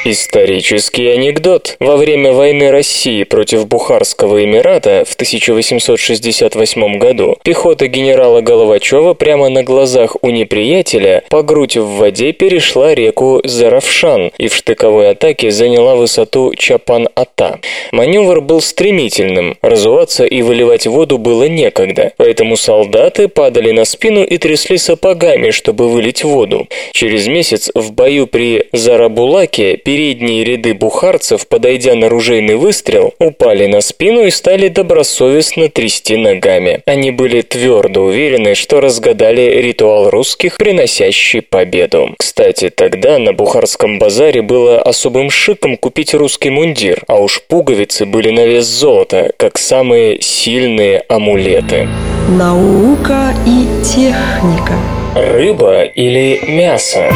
Исторический анекдот. Во время войны России против Бухарского Эмирата в 1868 году пехота генерала Головачева прямо на глазах у неприятеля по грудь в воде перешла реку Заравшан и в штыковой атаке заняла высоту Чапан-Ата. Маневр был стремительным, разуваться и выливать воду было некогда, поэтому солдаты падали на спину и трясли сапогами, чтобы вылить воду. Через месяц в бою при Зарабулаке передние ряды бухарцев, подойдя на ружейный выстрел, упали на спину и стали добросовестно трясти ногами. Они были твердо уверены, что разгадали ритуал русских, приносящий победу. Кстати, тогда на Бухарском базаре было особым шиком купить русский мундир, а уж пуговицы были на вес золота, как самые сильные амулеты. Наука и техника. Рыба или мясо?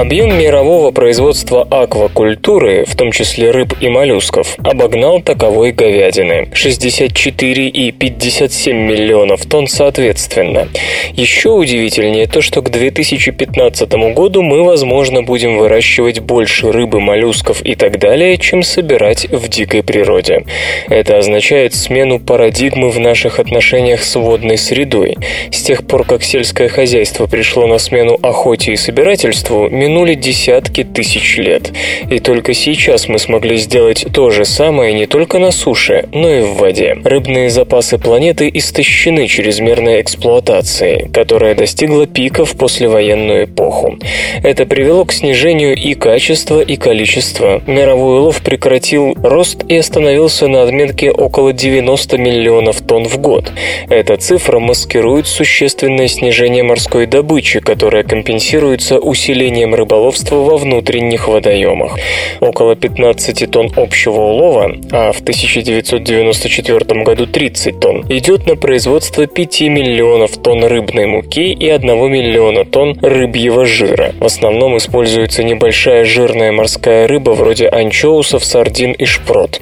Объем мирового производства аквакультуры, в том числе рыб и моллюсков, обогнал таковой говядины – 64 и 57 миллионов тонн соответственно. Еще удивительнее то, что к 2015 году мы, возможно, будем выращивать больше рыбы, моллюсков и так далее, чем собирать в дикой природе. Это означает смену парадигмы в наших отношениях с водной средой. С тех пор, как сельское хозяйство пришло на смену охоте и собирательству, минули десятки тысяч лет. И только сейчас мы смогли сделать то же самое не только на суше, но и в воде. Рыбные запасы планеты истощены чрезмерной эксплуатацией, которая достигла пика в послевоенную эпоху. Это привело к снижению и качества, и количества. Мировой улов прекратил рост и остановился на отметке около 90 миллионов тонн в год. Эта цифра маскирует существенное снижение морской добычи, которое компенсируется усилением рыболовства во внутренних водоемах. Около 15 тонн общего улова, а в 1994 году 30 тонн, идет на производство 5 миллионов тонн рыбной муки и 1 миллиона тонн рыбьего жира. В основном используется небольшая жирная морская рыба вроде анчоусов, сардин и шпрот.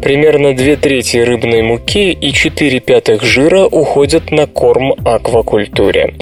Примерно две трети рыбной муки и 4 пятых жира уходят на корм аквакультуре.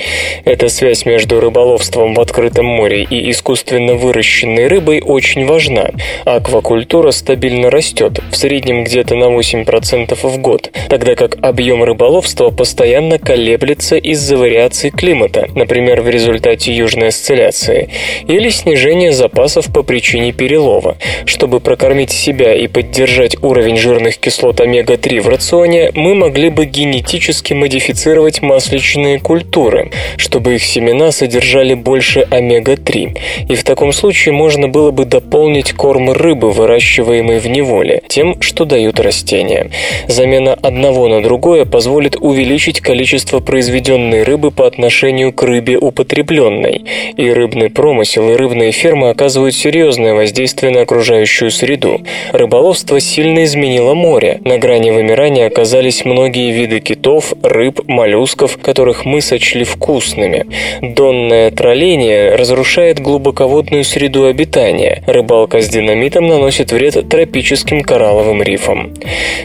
Эта связь между рыболовством в открытом море и искусственно выращенной рыбой очень важна. Аквакультура стабильно растет, в среднем где-то на 8% в год, тогда как объем рыболовства постоянно колеблется из-за вариаций климата, например, в результате южной осцилляции, или снижения запасов по причине перелова. Чтобы прокормить себя и поддержать уровень жирных кислот омега-3 в рационе, мы могли бы генетически модифицировать масличные культуры, чтобы их семена содержали больше омега-3. И в таком случае можно было бы дополнить корм рыбы, выращиваемой в неволе, тем, что дают растения. Замена одного на другое позволит увеличить количество произведенной рыбы по отношению к рыбе употребленной. И рыбный промысел, и рыбные фермы оказывают серьезное воздействие на окружающую среду. Рыболовство сильно изменило море. На грани вымирания оказались многие виды китов, рыб, моллюсков, которых мы сочли вкусными. Донное тролление разрушает глубоководную среду обитания. Рыбалка с динамитом наносит вред тропическим коралловым рифам.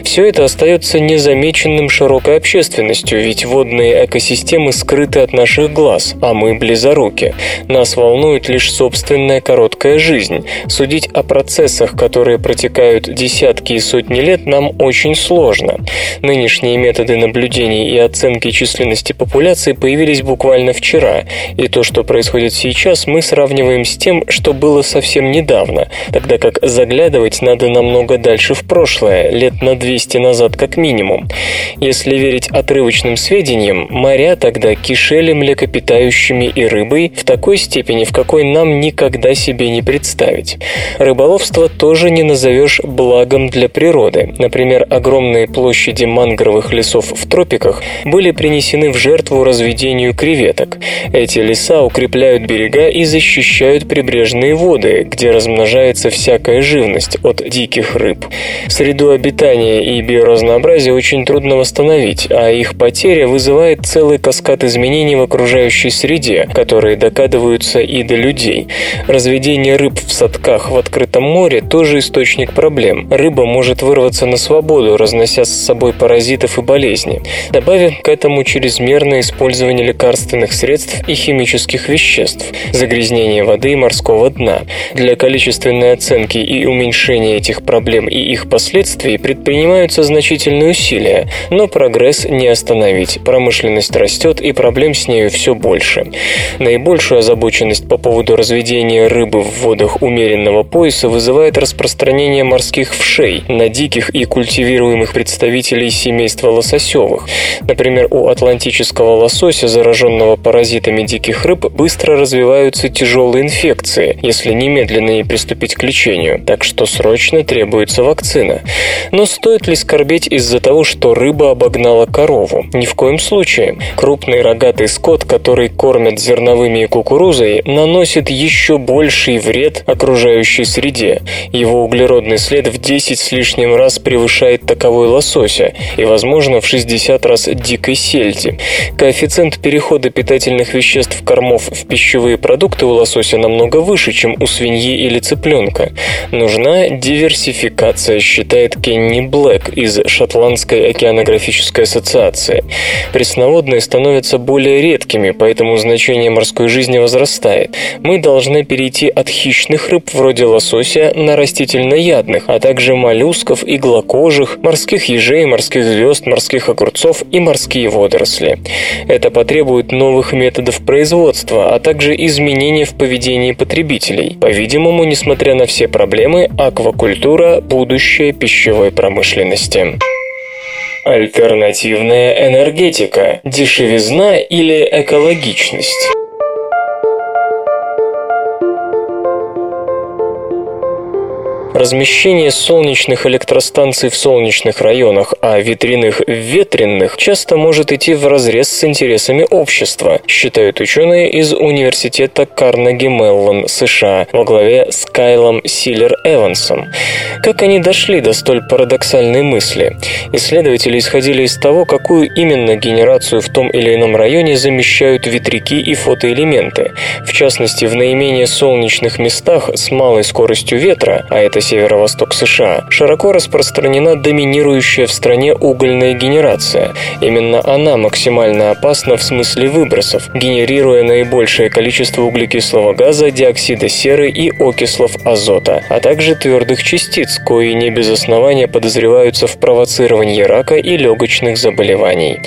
Все это остается незамеченным широкой общественностью, ведь водные экосистемы скрыты от наших глаз, а мы близоруки. Нас волнует лишь собственная короткая жизнь. Судить о процессах, которые протекают десятки и сотни лет, нам очень сложно. Нынешние методы наблюдений и оценки численности популяции появились буквально вчера, и то, что происходит сейчас, мы сравниваем с тем, что было совсем недавно, тогда как заглядывать надо намного дальше в прошлое, лет на 200 назад как минимум. Если верить отрывочным сведениям, моря тогда кишели млекопитающими и рыбой в такой степени, в какой нам никогда себе не представить. Рыболовство тоже не назовешь благом для природы. Например, огромные площади мангровых лесов в тропиках были принесены в жертву разведению креветок. Эти леса укрепляют берега и защищают защищают прибрежные воды, где размножается всякая живность от диких рыб. Среду обитания и биоразнообразия очень трудно восстановить, а их потеря вызывает целый каскад изменений в окружающей среде, которые докадываются и до людей. Разведение рыб в садках в открытом море тоже источник проблем. Рыба может вырваться на свободу, разнося с собой паразитов и болезни. Добавим к этому чрезмерное использование лекарственных средств и химических веществ, загрязнение воды и морского дна. Для количественной оценки и уменьшения этих проблем и их последствий предпринимаются значительные усилия, но прогресс не остановить. Промышленность растет и проблем с нею все больше. Наибольшую озабоченность по поводу разведения рыбы в водах умеренного пояса вызывает распространение морских вшей на диких и культивируемых представителей семейства лососевых. Например, у атлантического лосося, зараженного паразитами диких рыб, быстро развиваются тяжелые инфекции, если немедленно не приступить к лечению, так что срочно требуется вакцина. Но стоит ли скорбеть из-за того, что рыба обогнала корову? Ни в коем случае. Крупный рогатый скот, который кормят зерновыми и кукурузой, наносит еще больший вред окружающей среде. Его углеродный след в 10 с лишним раз превышает таковой лосося и, возможно, в 60 раз дикой сельди. Коэффициент перехода питательных веществ кормов в пищевые продукты у лосося намного выше, чем у свиньи или цыпленка. Нужна диверсификация, считает Кенни Блэк из Шотландской океанографической ассоциации. Пресноводные становятся более редкими, поэтому значение морской жизни возрастает. Мы должны перейти от хищных рыб вроде лосося на растительноядных, а также моллюсков, иглокожих, морских ежей, морских звезд, морских огурцов и морские водоросли. Это потребует новых методов производства, а также изменений в поведении потребителей. По-видимому, несмотря на все проблемы, аквакультура – будущее пищевой промышленности. Альтернативная энергетика, дешевизна или экологичность. Размещение солнечных электростанций в солнечных районах, а ветряных в ветренных часто может идти в разрез с интересами общества, считают ученые из Университета Карнеги Меллон, США, во главе с Кайлом Силлер Эвансом. Как они дошли до столь парадоксальной мысли? Исследователи исходили из того, какую именно генерацию в том или ином районе замещают ветряки и фотоэлементы. В частности, в наименее солнечных местах с малой скоростью ветра, а это северо-восток США, широко распространена доминирующая в стране угольная генерация. Именно она максимально опасна в смысле выбросов, генерируя наибольшее количество углекислого газа, диоксида серы и окислов азота, а также твердых частиц, кои не без основания подозреваются в провоцировании рака и легочных заболеваний.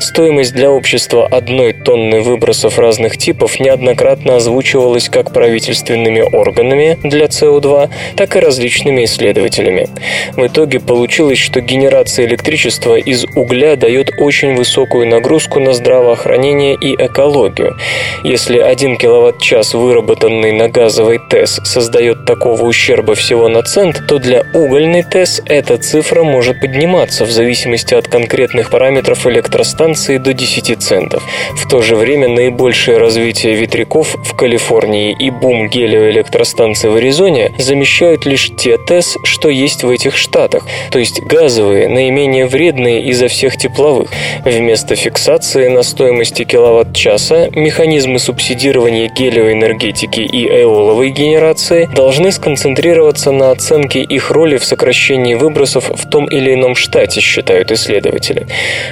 Стоимость для общества одной тонны выбросов разных типов неоднократно озвучивалась как правительственными органами для СО2, так и различными исследователями. В итоге получилось, что генерация электричества из угля дает очень высокую нагрузку на здравоохранение и экологию. Если 1 киловатт-час, выработанный на газовой ТЭС, создает такого ущерба всего на цент, то для угольной ТЭС эта цифра может подниматься в зависимости от конкретных параметров электростанции до 10 центов. В то же время наибольшее развитие ветряков в Калифорнии и бум гелиоэлектростанций в Аризоне замещают лишь те ТЭС, что есть в этих штатах, то есть газовые, наименее вредные изо всех тепловых. Вместо фиксации на стоимости киловатт-часа механизмы субсидирования гелиоэнергетики и эоловой генерации должны сконцентрироваться на оценке их роли в сокращении выбросов в том или ином штате, считают исследователи.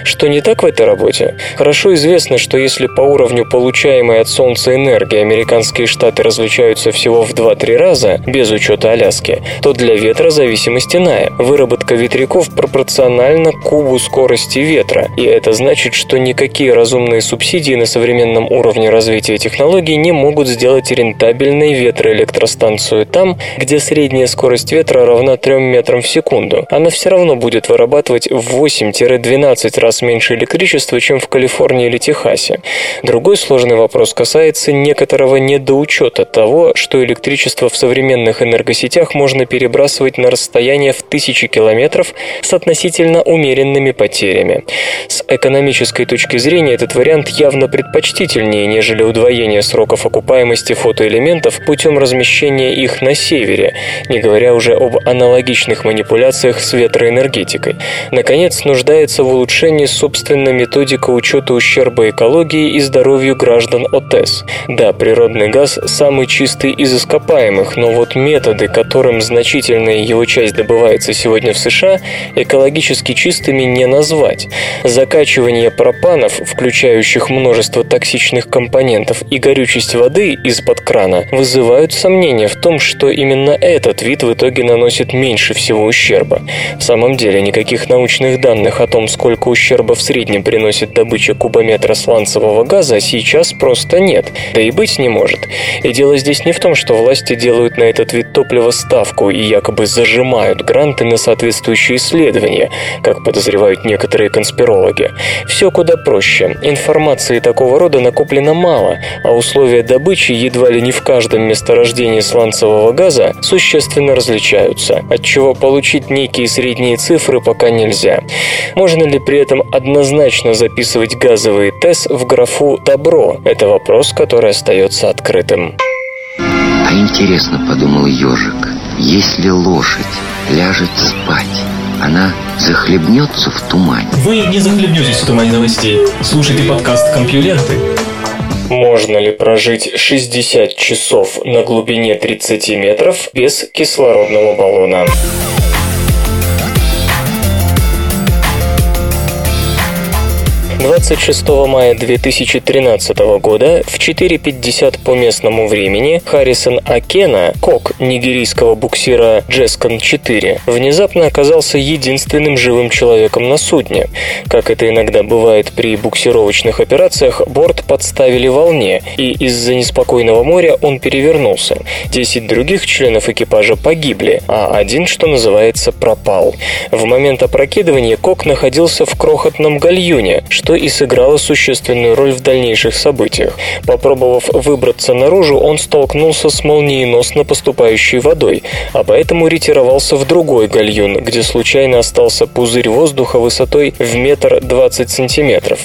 Что не так в этой работе? Хорошо известно, что если по уровню получаемой от Солнца энергии американские штаты различаются всего в 2-3 раза, без учета Аляски, то для ветра зависимость иная. Выработка ветряков пропорциональна кубу скорости ветра, и это значит, что никакие разумные субсидии на современном уровне развития технологий не могут сделать рентабельной ветроэлектростанцию там, где средняя скорость ветра равна 3 метрам в секунду. Она все равно будет вырабатывать в 8-12 раз меньше электричества, чем в Калифорнии или Техасе. Другой сложный вопрос касается некоторого недоучета того, что электричество в современных энергосетях можно перебрасывать на расстояние в тысячи километров с относительно умеренными потерями. С экономической точки зрения этот вариант явно предпочтительнее, нежели удвоение сроков окупаемости фотоэлементов путем размещения их на севере, не говоря уже об аналогичных манипуляциях с ветроэнергетикой. Наконец, нуждается в улучшении собственно методика учета ущерба экологии и здоровью граждан ОТЭС. Да, природный газ самый чистый из ископаемых, но вот методы, которым значительная его часть добывается сегодня в США, экологически чистыми не назвать. Закачивание пропанов, включающих множество токсичных компонентов, и горючесть воды из-под крана вызывают сомнения в том, что именно этот вид в итоге наносит меньше всего ущерба. В самом деле, никаких научных данных о том, сколько ущерба в среднем приносит добыча кубометра сланцевого газа, сейчас просто нет, да и быть не может. И дело здесь не в том, что власти делают на этот вид топлива ставку и якобы зажимают гранты на соответствующие исследования, как подозревают некоторые конспирологи. Все куда проще. Информации такого рода накоплено мало, а условия добычи едва ли не в каждом месторождении сланцевого газа существенно различаются, отчего получить некие средние цифры пока нельзя. Можно ли при этом однозначно записывать газовые ТЭС в графу «добро»? Это вопрос, который остается открытым. А интересно, подумал ежик, если лошадь ляжет спать, она захлебнется в тумане. Вы не захлебнетесь в тумане новостей. Слушайте подкаст «Компьюленты». Можно ли прожить 60 часов на глубине 30 метров без кислородного баллона? 26 мая 2013 года в 4.50 по местному времени Харрисон Акена, кок нигерийского буксира Джескон 4, внезапно оказался единственным живым человеком на судне. Как это иногда бывает при буксировочных операциях, борт подставили волне, и из-за неспокойного моря он перевернулся. Десять других членов экипажа погибли, а один, что называется, пропал. В момент опрокидывания кок находился в крохотном гальюне, что и сыграло существенную роль в дальнейших событиях. Попробовав выбраться наружу, он столкнулся с молниеносно поступающей водой, а поэтому ретировался в другой гальюн, где случайно остался пузырь воздуха высотой в метр двадцать сантиметров.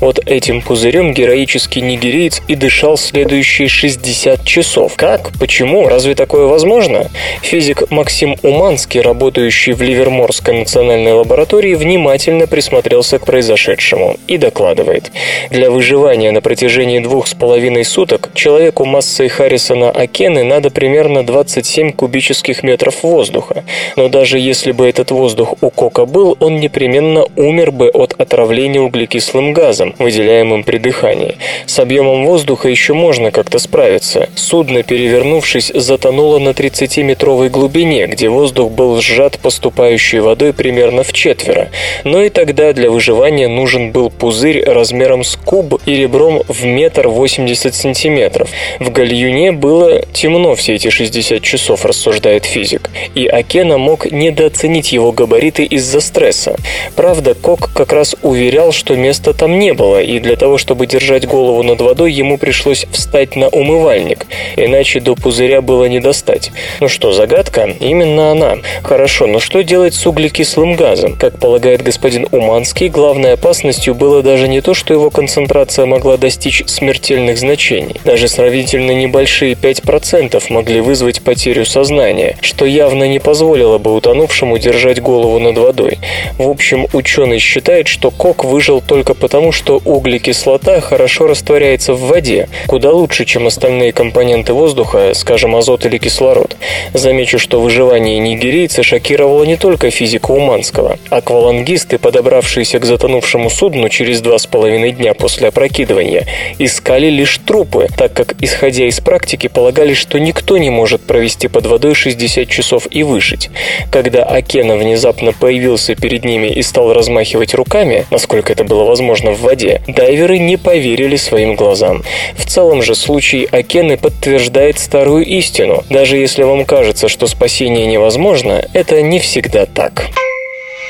Вот этим пузырем героический нигериец и дышал следующие 60 часов. Как? Почему? Разве такое возможно? Физик Максим Уманский, работающий в Ливерморской национальной лаборатории, внимательно присмотрелся к произошедшему и докладывает. Для выживания на протяжении двух с половиной суток человеку массой Харрисона Акены надо примерно 27 кубических метров воздуха. Но даже если бы этот воздух у Кока был, он непременно умер бы от отравления углекислым газом, выделяемым при дыхании. С объемом воздуха еще можно как-то справиться. Судно, перевернувшись, затонуло на 30-метровой глубине, где воздух был сжат поступающей водой примерно в четверо. Но и тогда для выживания нужен был пузырь размером с куб и ребром в метр восемьдесят сантиметров. В гальюне было темно все эти 60 часов, рассуждает физик. И Акена мог недооценить его габариты из-за стресса. Правда, Кок как раз уверял, что места там не было, и для того, чтобы держать голову над водой, ему пришлось встать на умывальник, иначе до пузыря было не достать. Ну что, загадка? Именно она. Хорошо, но что делать с углекислым газом? Как полагает господин Уманский, главной опасностью было даже не то, что его концентрация могла достичь смертельных значений. Даже сравнительно небольшие 5% могли вызвать потерю сознания, что явно не позволило бы утонувшему держать голову над водой. В общем, ученый считает, что Кок выжил только потому, что углекислота хорошо растворяется в воде, куда лучше, чем остальные компоненты воздуха, скажем, азот или кислород. Замечу, что выживание нигерийца шокировало не только физика Уманского. Аквалангисты, подобравшиеся к затонувшему судну через два с половиной дня после опрокидывания, искали лишь трупы, так как, исходя из практики, полагали, что никто не может провести под водой 60 часов и выжить. Когда Акена внезапно появился перед ними и стал размахивать руками, насколько это было возможно в воде, дайверы не поверили своим глазам. В целом же случай Акены подтверждает старую истину. Даже если вам кажется, что спасение невозможно, это не всегда так.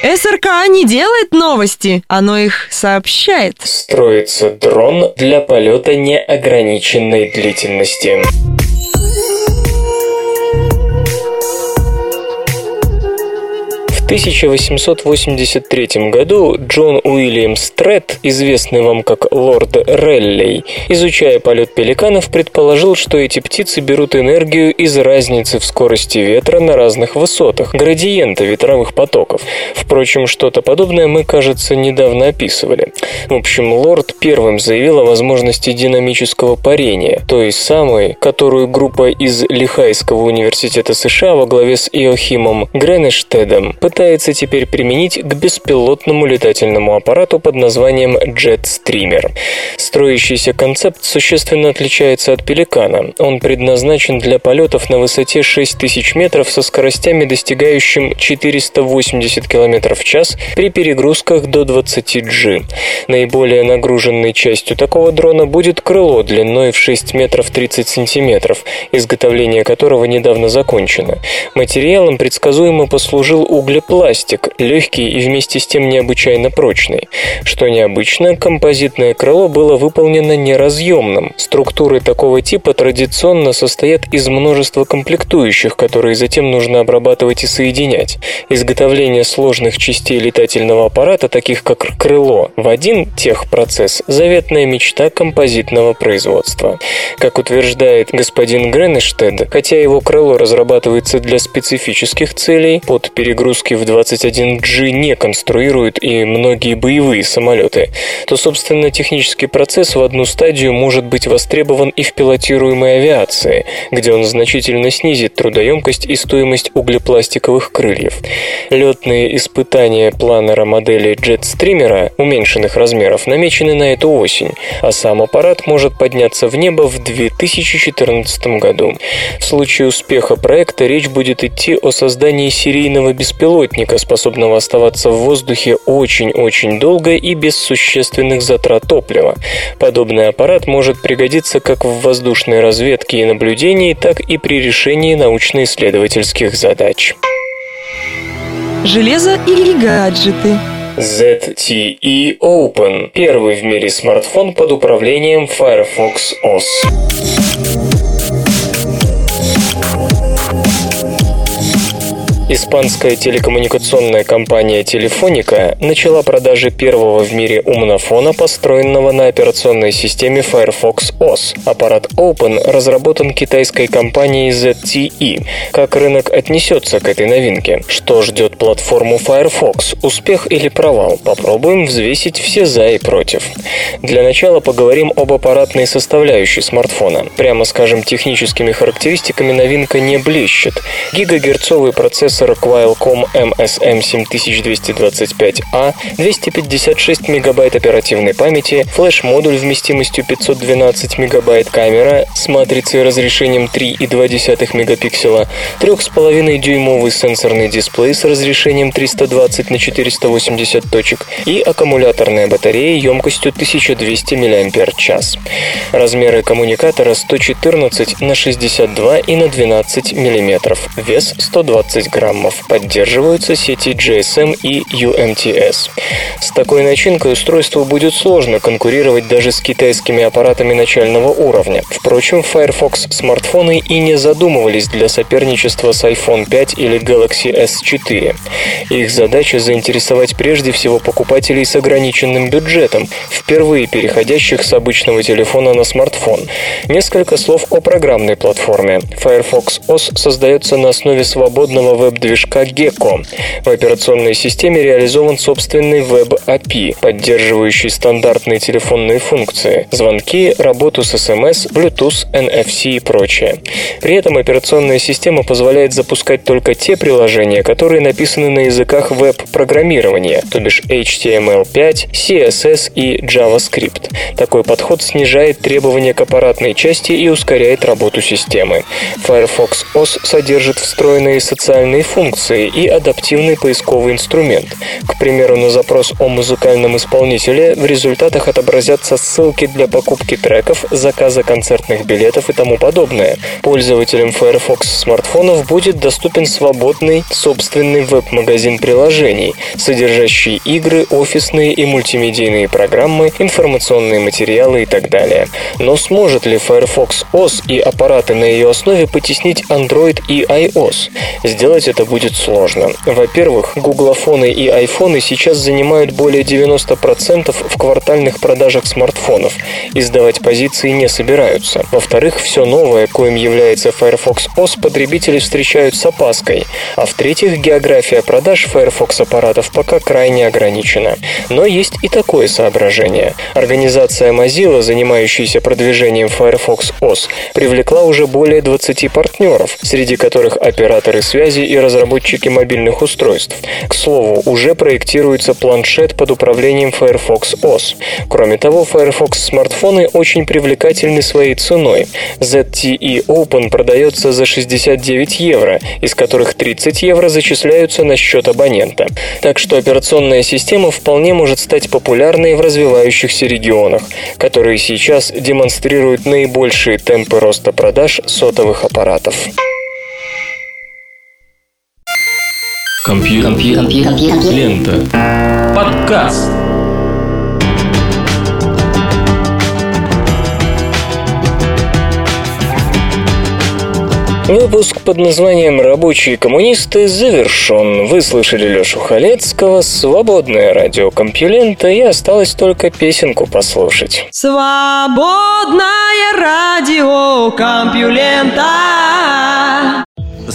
СРК не делает новости, оно их сообщает. Строится дрон для полета неограниченной длительности. 1883 году Джон Уильям Стрэт, известный вам как лорд Реллей, изучая полет пеликанов, предположил, что эти птицы берут энергию из разницы в скорости ветра на разных высотах, градиента ветровых потоков. Впрочем, что-то подобное мы, кажется, недавно описывали. В общем, лорд первым заявил о возможности динамического парения, той самой, которую группа из Лихайского университета США во главе с Иохимом Гренештедом пытается теперь применить к беспилотному летательному аппарату под названием Jetstreamer. Строящийся концепт существенно отличается от Пеликана. Он предназначен для полетов на высоте 6000 метров со скоростями, достигающим 480 км в час при перегрузках до 20 G. Наиболее нагруженной частью такого дрона будет крыло длиной в 6 метров 30 сантиметров, изготовление которого недавно закончено. Материалом предсказуемо послужил углепластик, легкий и вместе с тем необычайно прочный. Что необычно, композитное крыло было выполнено неразъемным. Структуры такого типа традиционно состоят из множества комплектующих, которые затем нужно обрабатывать и соединять. Изготовление сложных частей летательного аппарата, таких как крыло, в один техпроцесс – заветная мечта композитного производства. Как утверждает господин Гренештед, хотя его крыло разрабатывается для специфических целей, под перегрузки в 21G не конструируют и многие боевые самолеты, то, собственно, технический процесс в одну стадию может быть востребован и в пилотируемой авиации, где он значительно снизит трудоемкость и стоимость углепластиковых крыльев. Летные испытания планера модели Jetstreamer уменьшенных размеров намечены на эту осень, а сам аппарат может подняться в небо в 2014 году. В случае успеха проекта речь будет идти о создании серийного беспилотника, способного оставаться в воздухе очень-очень долго и без существенных затрат топлива. Подобный аппарат может пригодиться как в воздушной разведке и наблюдении, так и при решении научно-исследовательских задач. Железо или гаджеты. ZTE Open – первый в мире смартфон под управлением Firefox OS. Испанская телекоммуникационная компания Telefonica начала продажи первого в мире умнофона, построенного на операционной системе Firefox OS. Аппарат Open разработан китайской компанией ZTE. Как рынок отнесется к этой новинке? Что ждет платформу Firefox? Успех или провал? Попробуем взвесить все за и против. Для начала поговорим об аппаратной составляющей смартфона. Прямо скажем, техническими характеристиками новинка не блещет. Гигагерцовый процессор процессор Qualcomm MSM 7225A, 256 МБ оперативной памяти, флеш-модуль вместимостью 512 МБ, камера с матрицей разрешением 3,2 мегапикселя, 3,5-дюймовый сенсорный дисплей с разрешением 320 на 480 точек и аккумуляторная батарея емкостью 1200 мАч. Размеры коммуникатора 114 на 62 и на 12 мм, вес 120 грамм граммов. Поддерживаются сети GSM и UMTS. С такой начинкой устройству будет сложно конкурировать даже с китайскими аппаратами начального уровня. Впрочем, Firefox смартфоны и не задумывались для соперничества с iPhone 5 или Galaxy S4. Их задача заинтересовать прежде всего покупателей с ограниченным бюджетом, впервые переходящих с обычного телефона на смартфон. Несколько слов о программной платформе. Firefox OS создается на основе свободного веб веб-движка Gecko. В операционной системе реализован собственный веб-API, поддерживающий стандартные телефонные функции, звонки, работу с SMS, Bluetooth, NFC и прочее. При этом операционная система позволяет запускать только те приложения, которые написаны на языках веб-программирования, то бишь HTML5, CSS и JavaScript. Такой подход снижает требования к аппаратной части и ускоряет работу системы. Firefox OS содержит встроенные социальные функции и адаптивный поисковый инструмент. К примеру, на запрос о музыкальном исполнителе в результатах отобразятся ссылки для покупки треков, заказа концертных билетов и тому подобное. Пользователям Firefox смартфонов будет доступен свободный собственный веб-магазин приложений, содержащий игры, офисные и мультимедийные программы, информационные материалы и так далее. Но сможет ли Firefox OS и аппараты на ее основе потеснить Android и iOS? Сделать это это будет сложно. Во-первых, гуглофоны и айфоны сейчас занимают более 90% в квартальных продажах смартфонов и сдавать позиции не собираются. Во-вторых, все новое, коим является Firefox OS, потребители встречают с опаской. А в-третьих, география продаж Firefox аппаратов пока крайне ограничена. Но есть и такое соображение. Организация Mozilla, занимающаяся продвижением Firefox OS, привлекла уже более 20 партнеров, среди которых операторы связи и разработчики мобильных устройств. К слову, уже проектируется планшет под управлением Firefox OS. Кроме того, Firefox смартфоны очень привлекательны своей ценой. ZTE Open продается за 69 евро, из которых 30 евро зачисляются на счет абонента. Так что операционная система вполне может стать популярной в развивающихся регионах, которые сейчас демонстрируют наибольшие темпы роста продаж сотовых аппаратов. Компьютер. Лента. Подкаст. Выпуск под названием «Рабочие коммунисты» завершен. Вы слышали Лешу Халецкого, свободное радио Компьюлента, и осталось только песенку послушать. Свободное радио Компьюлента.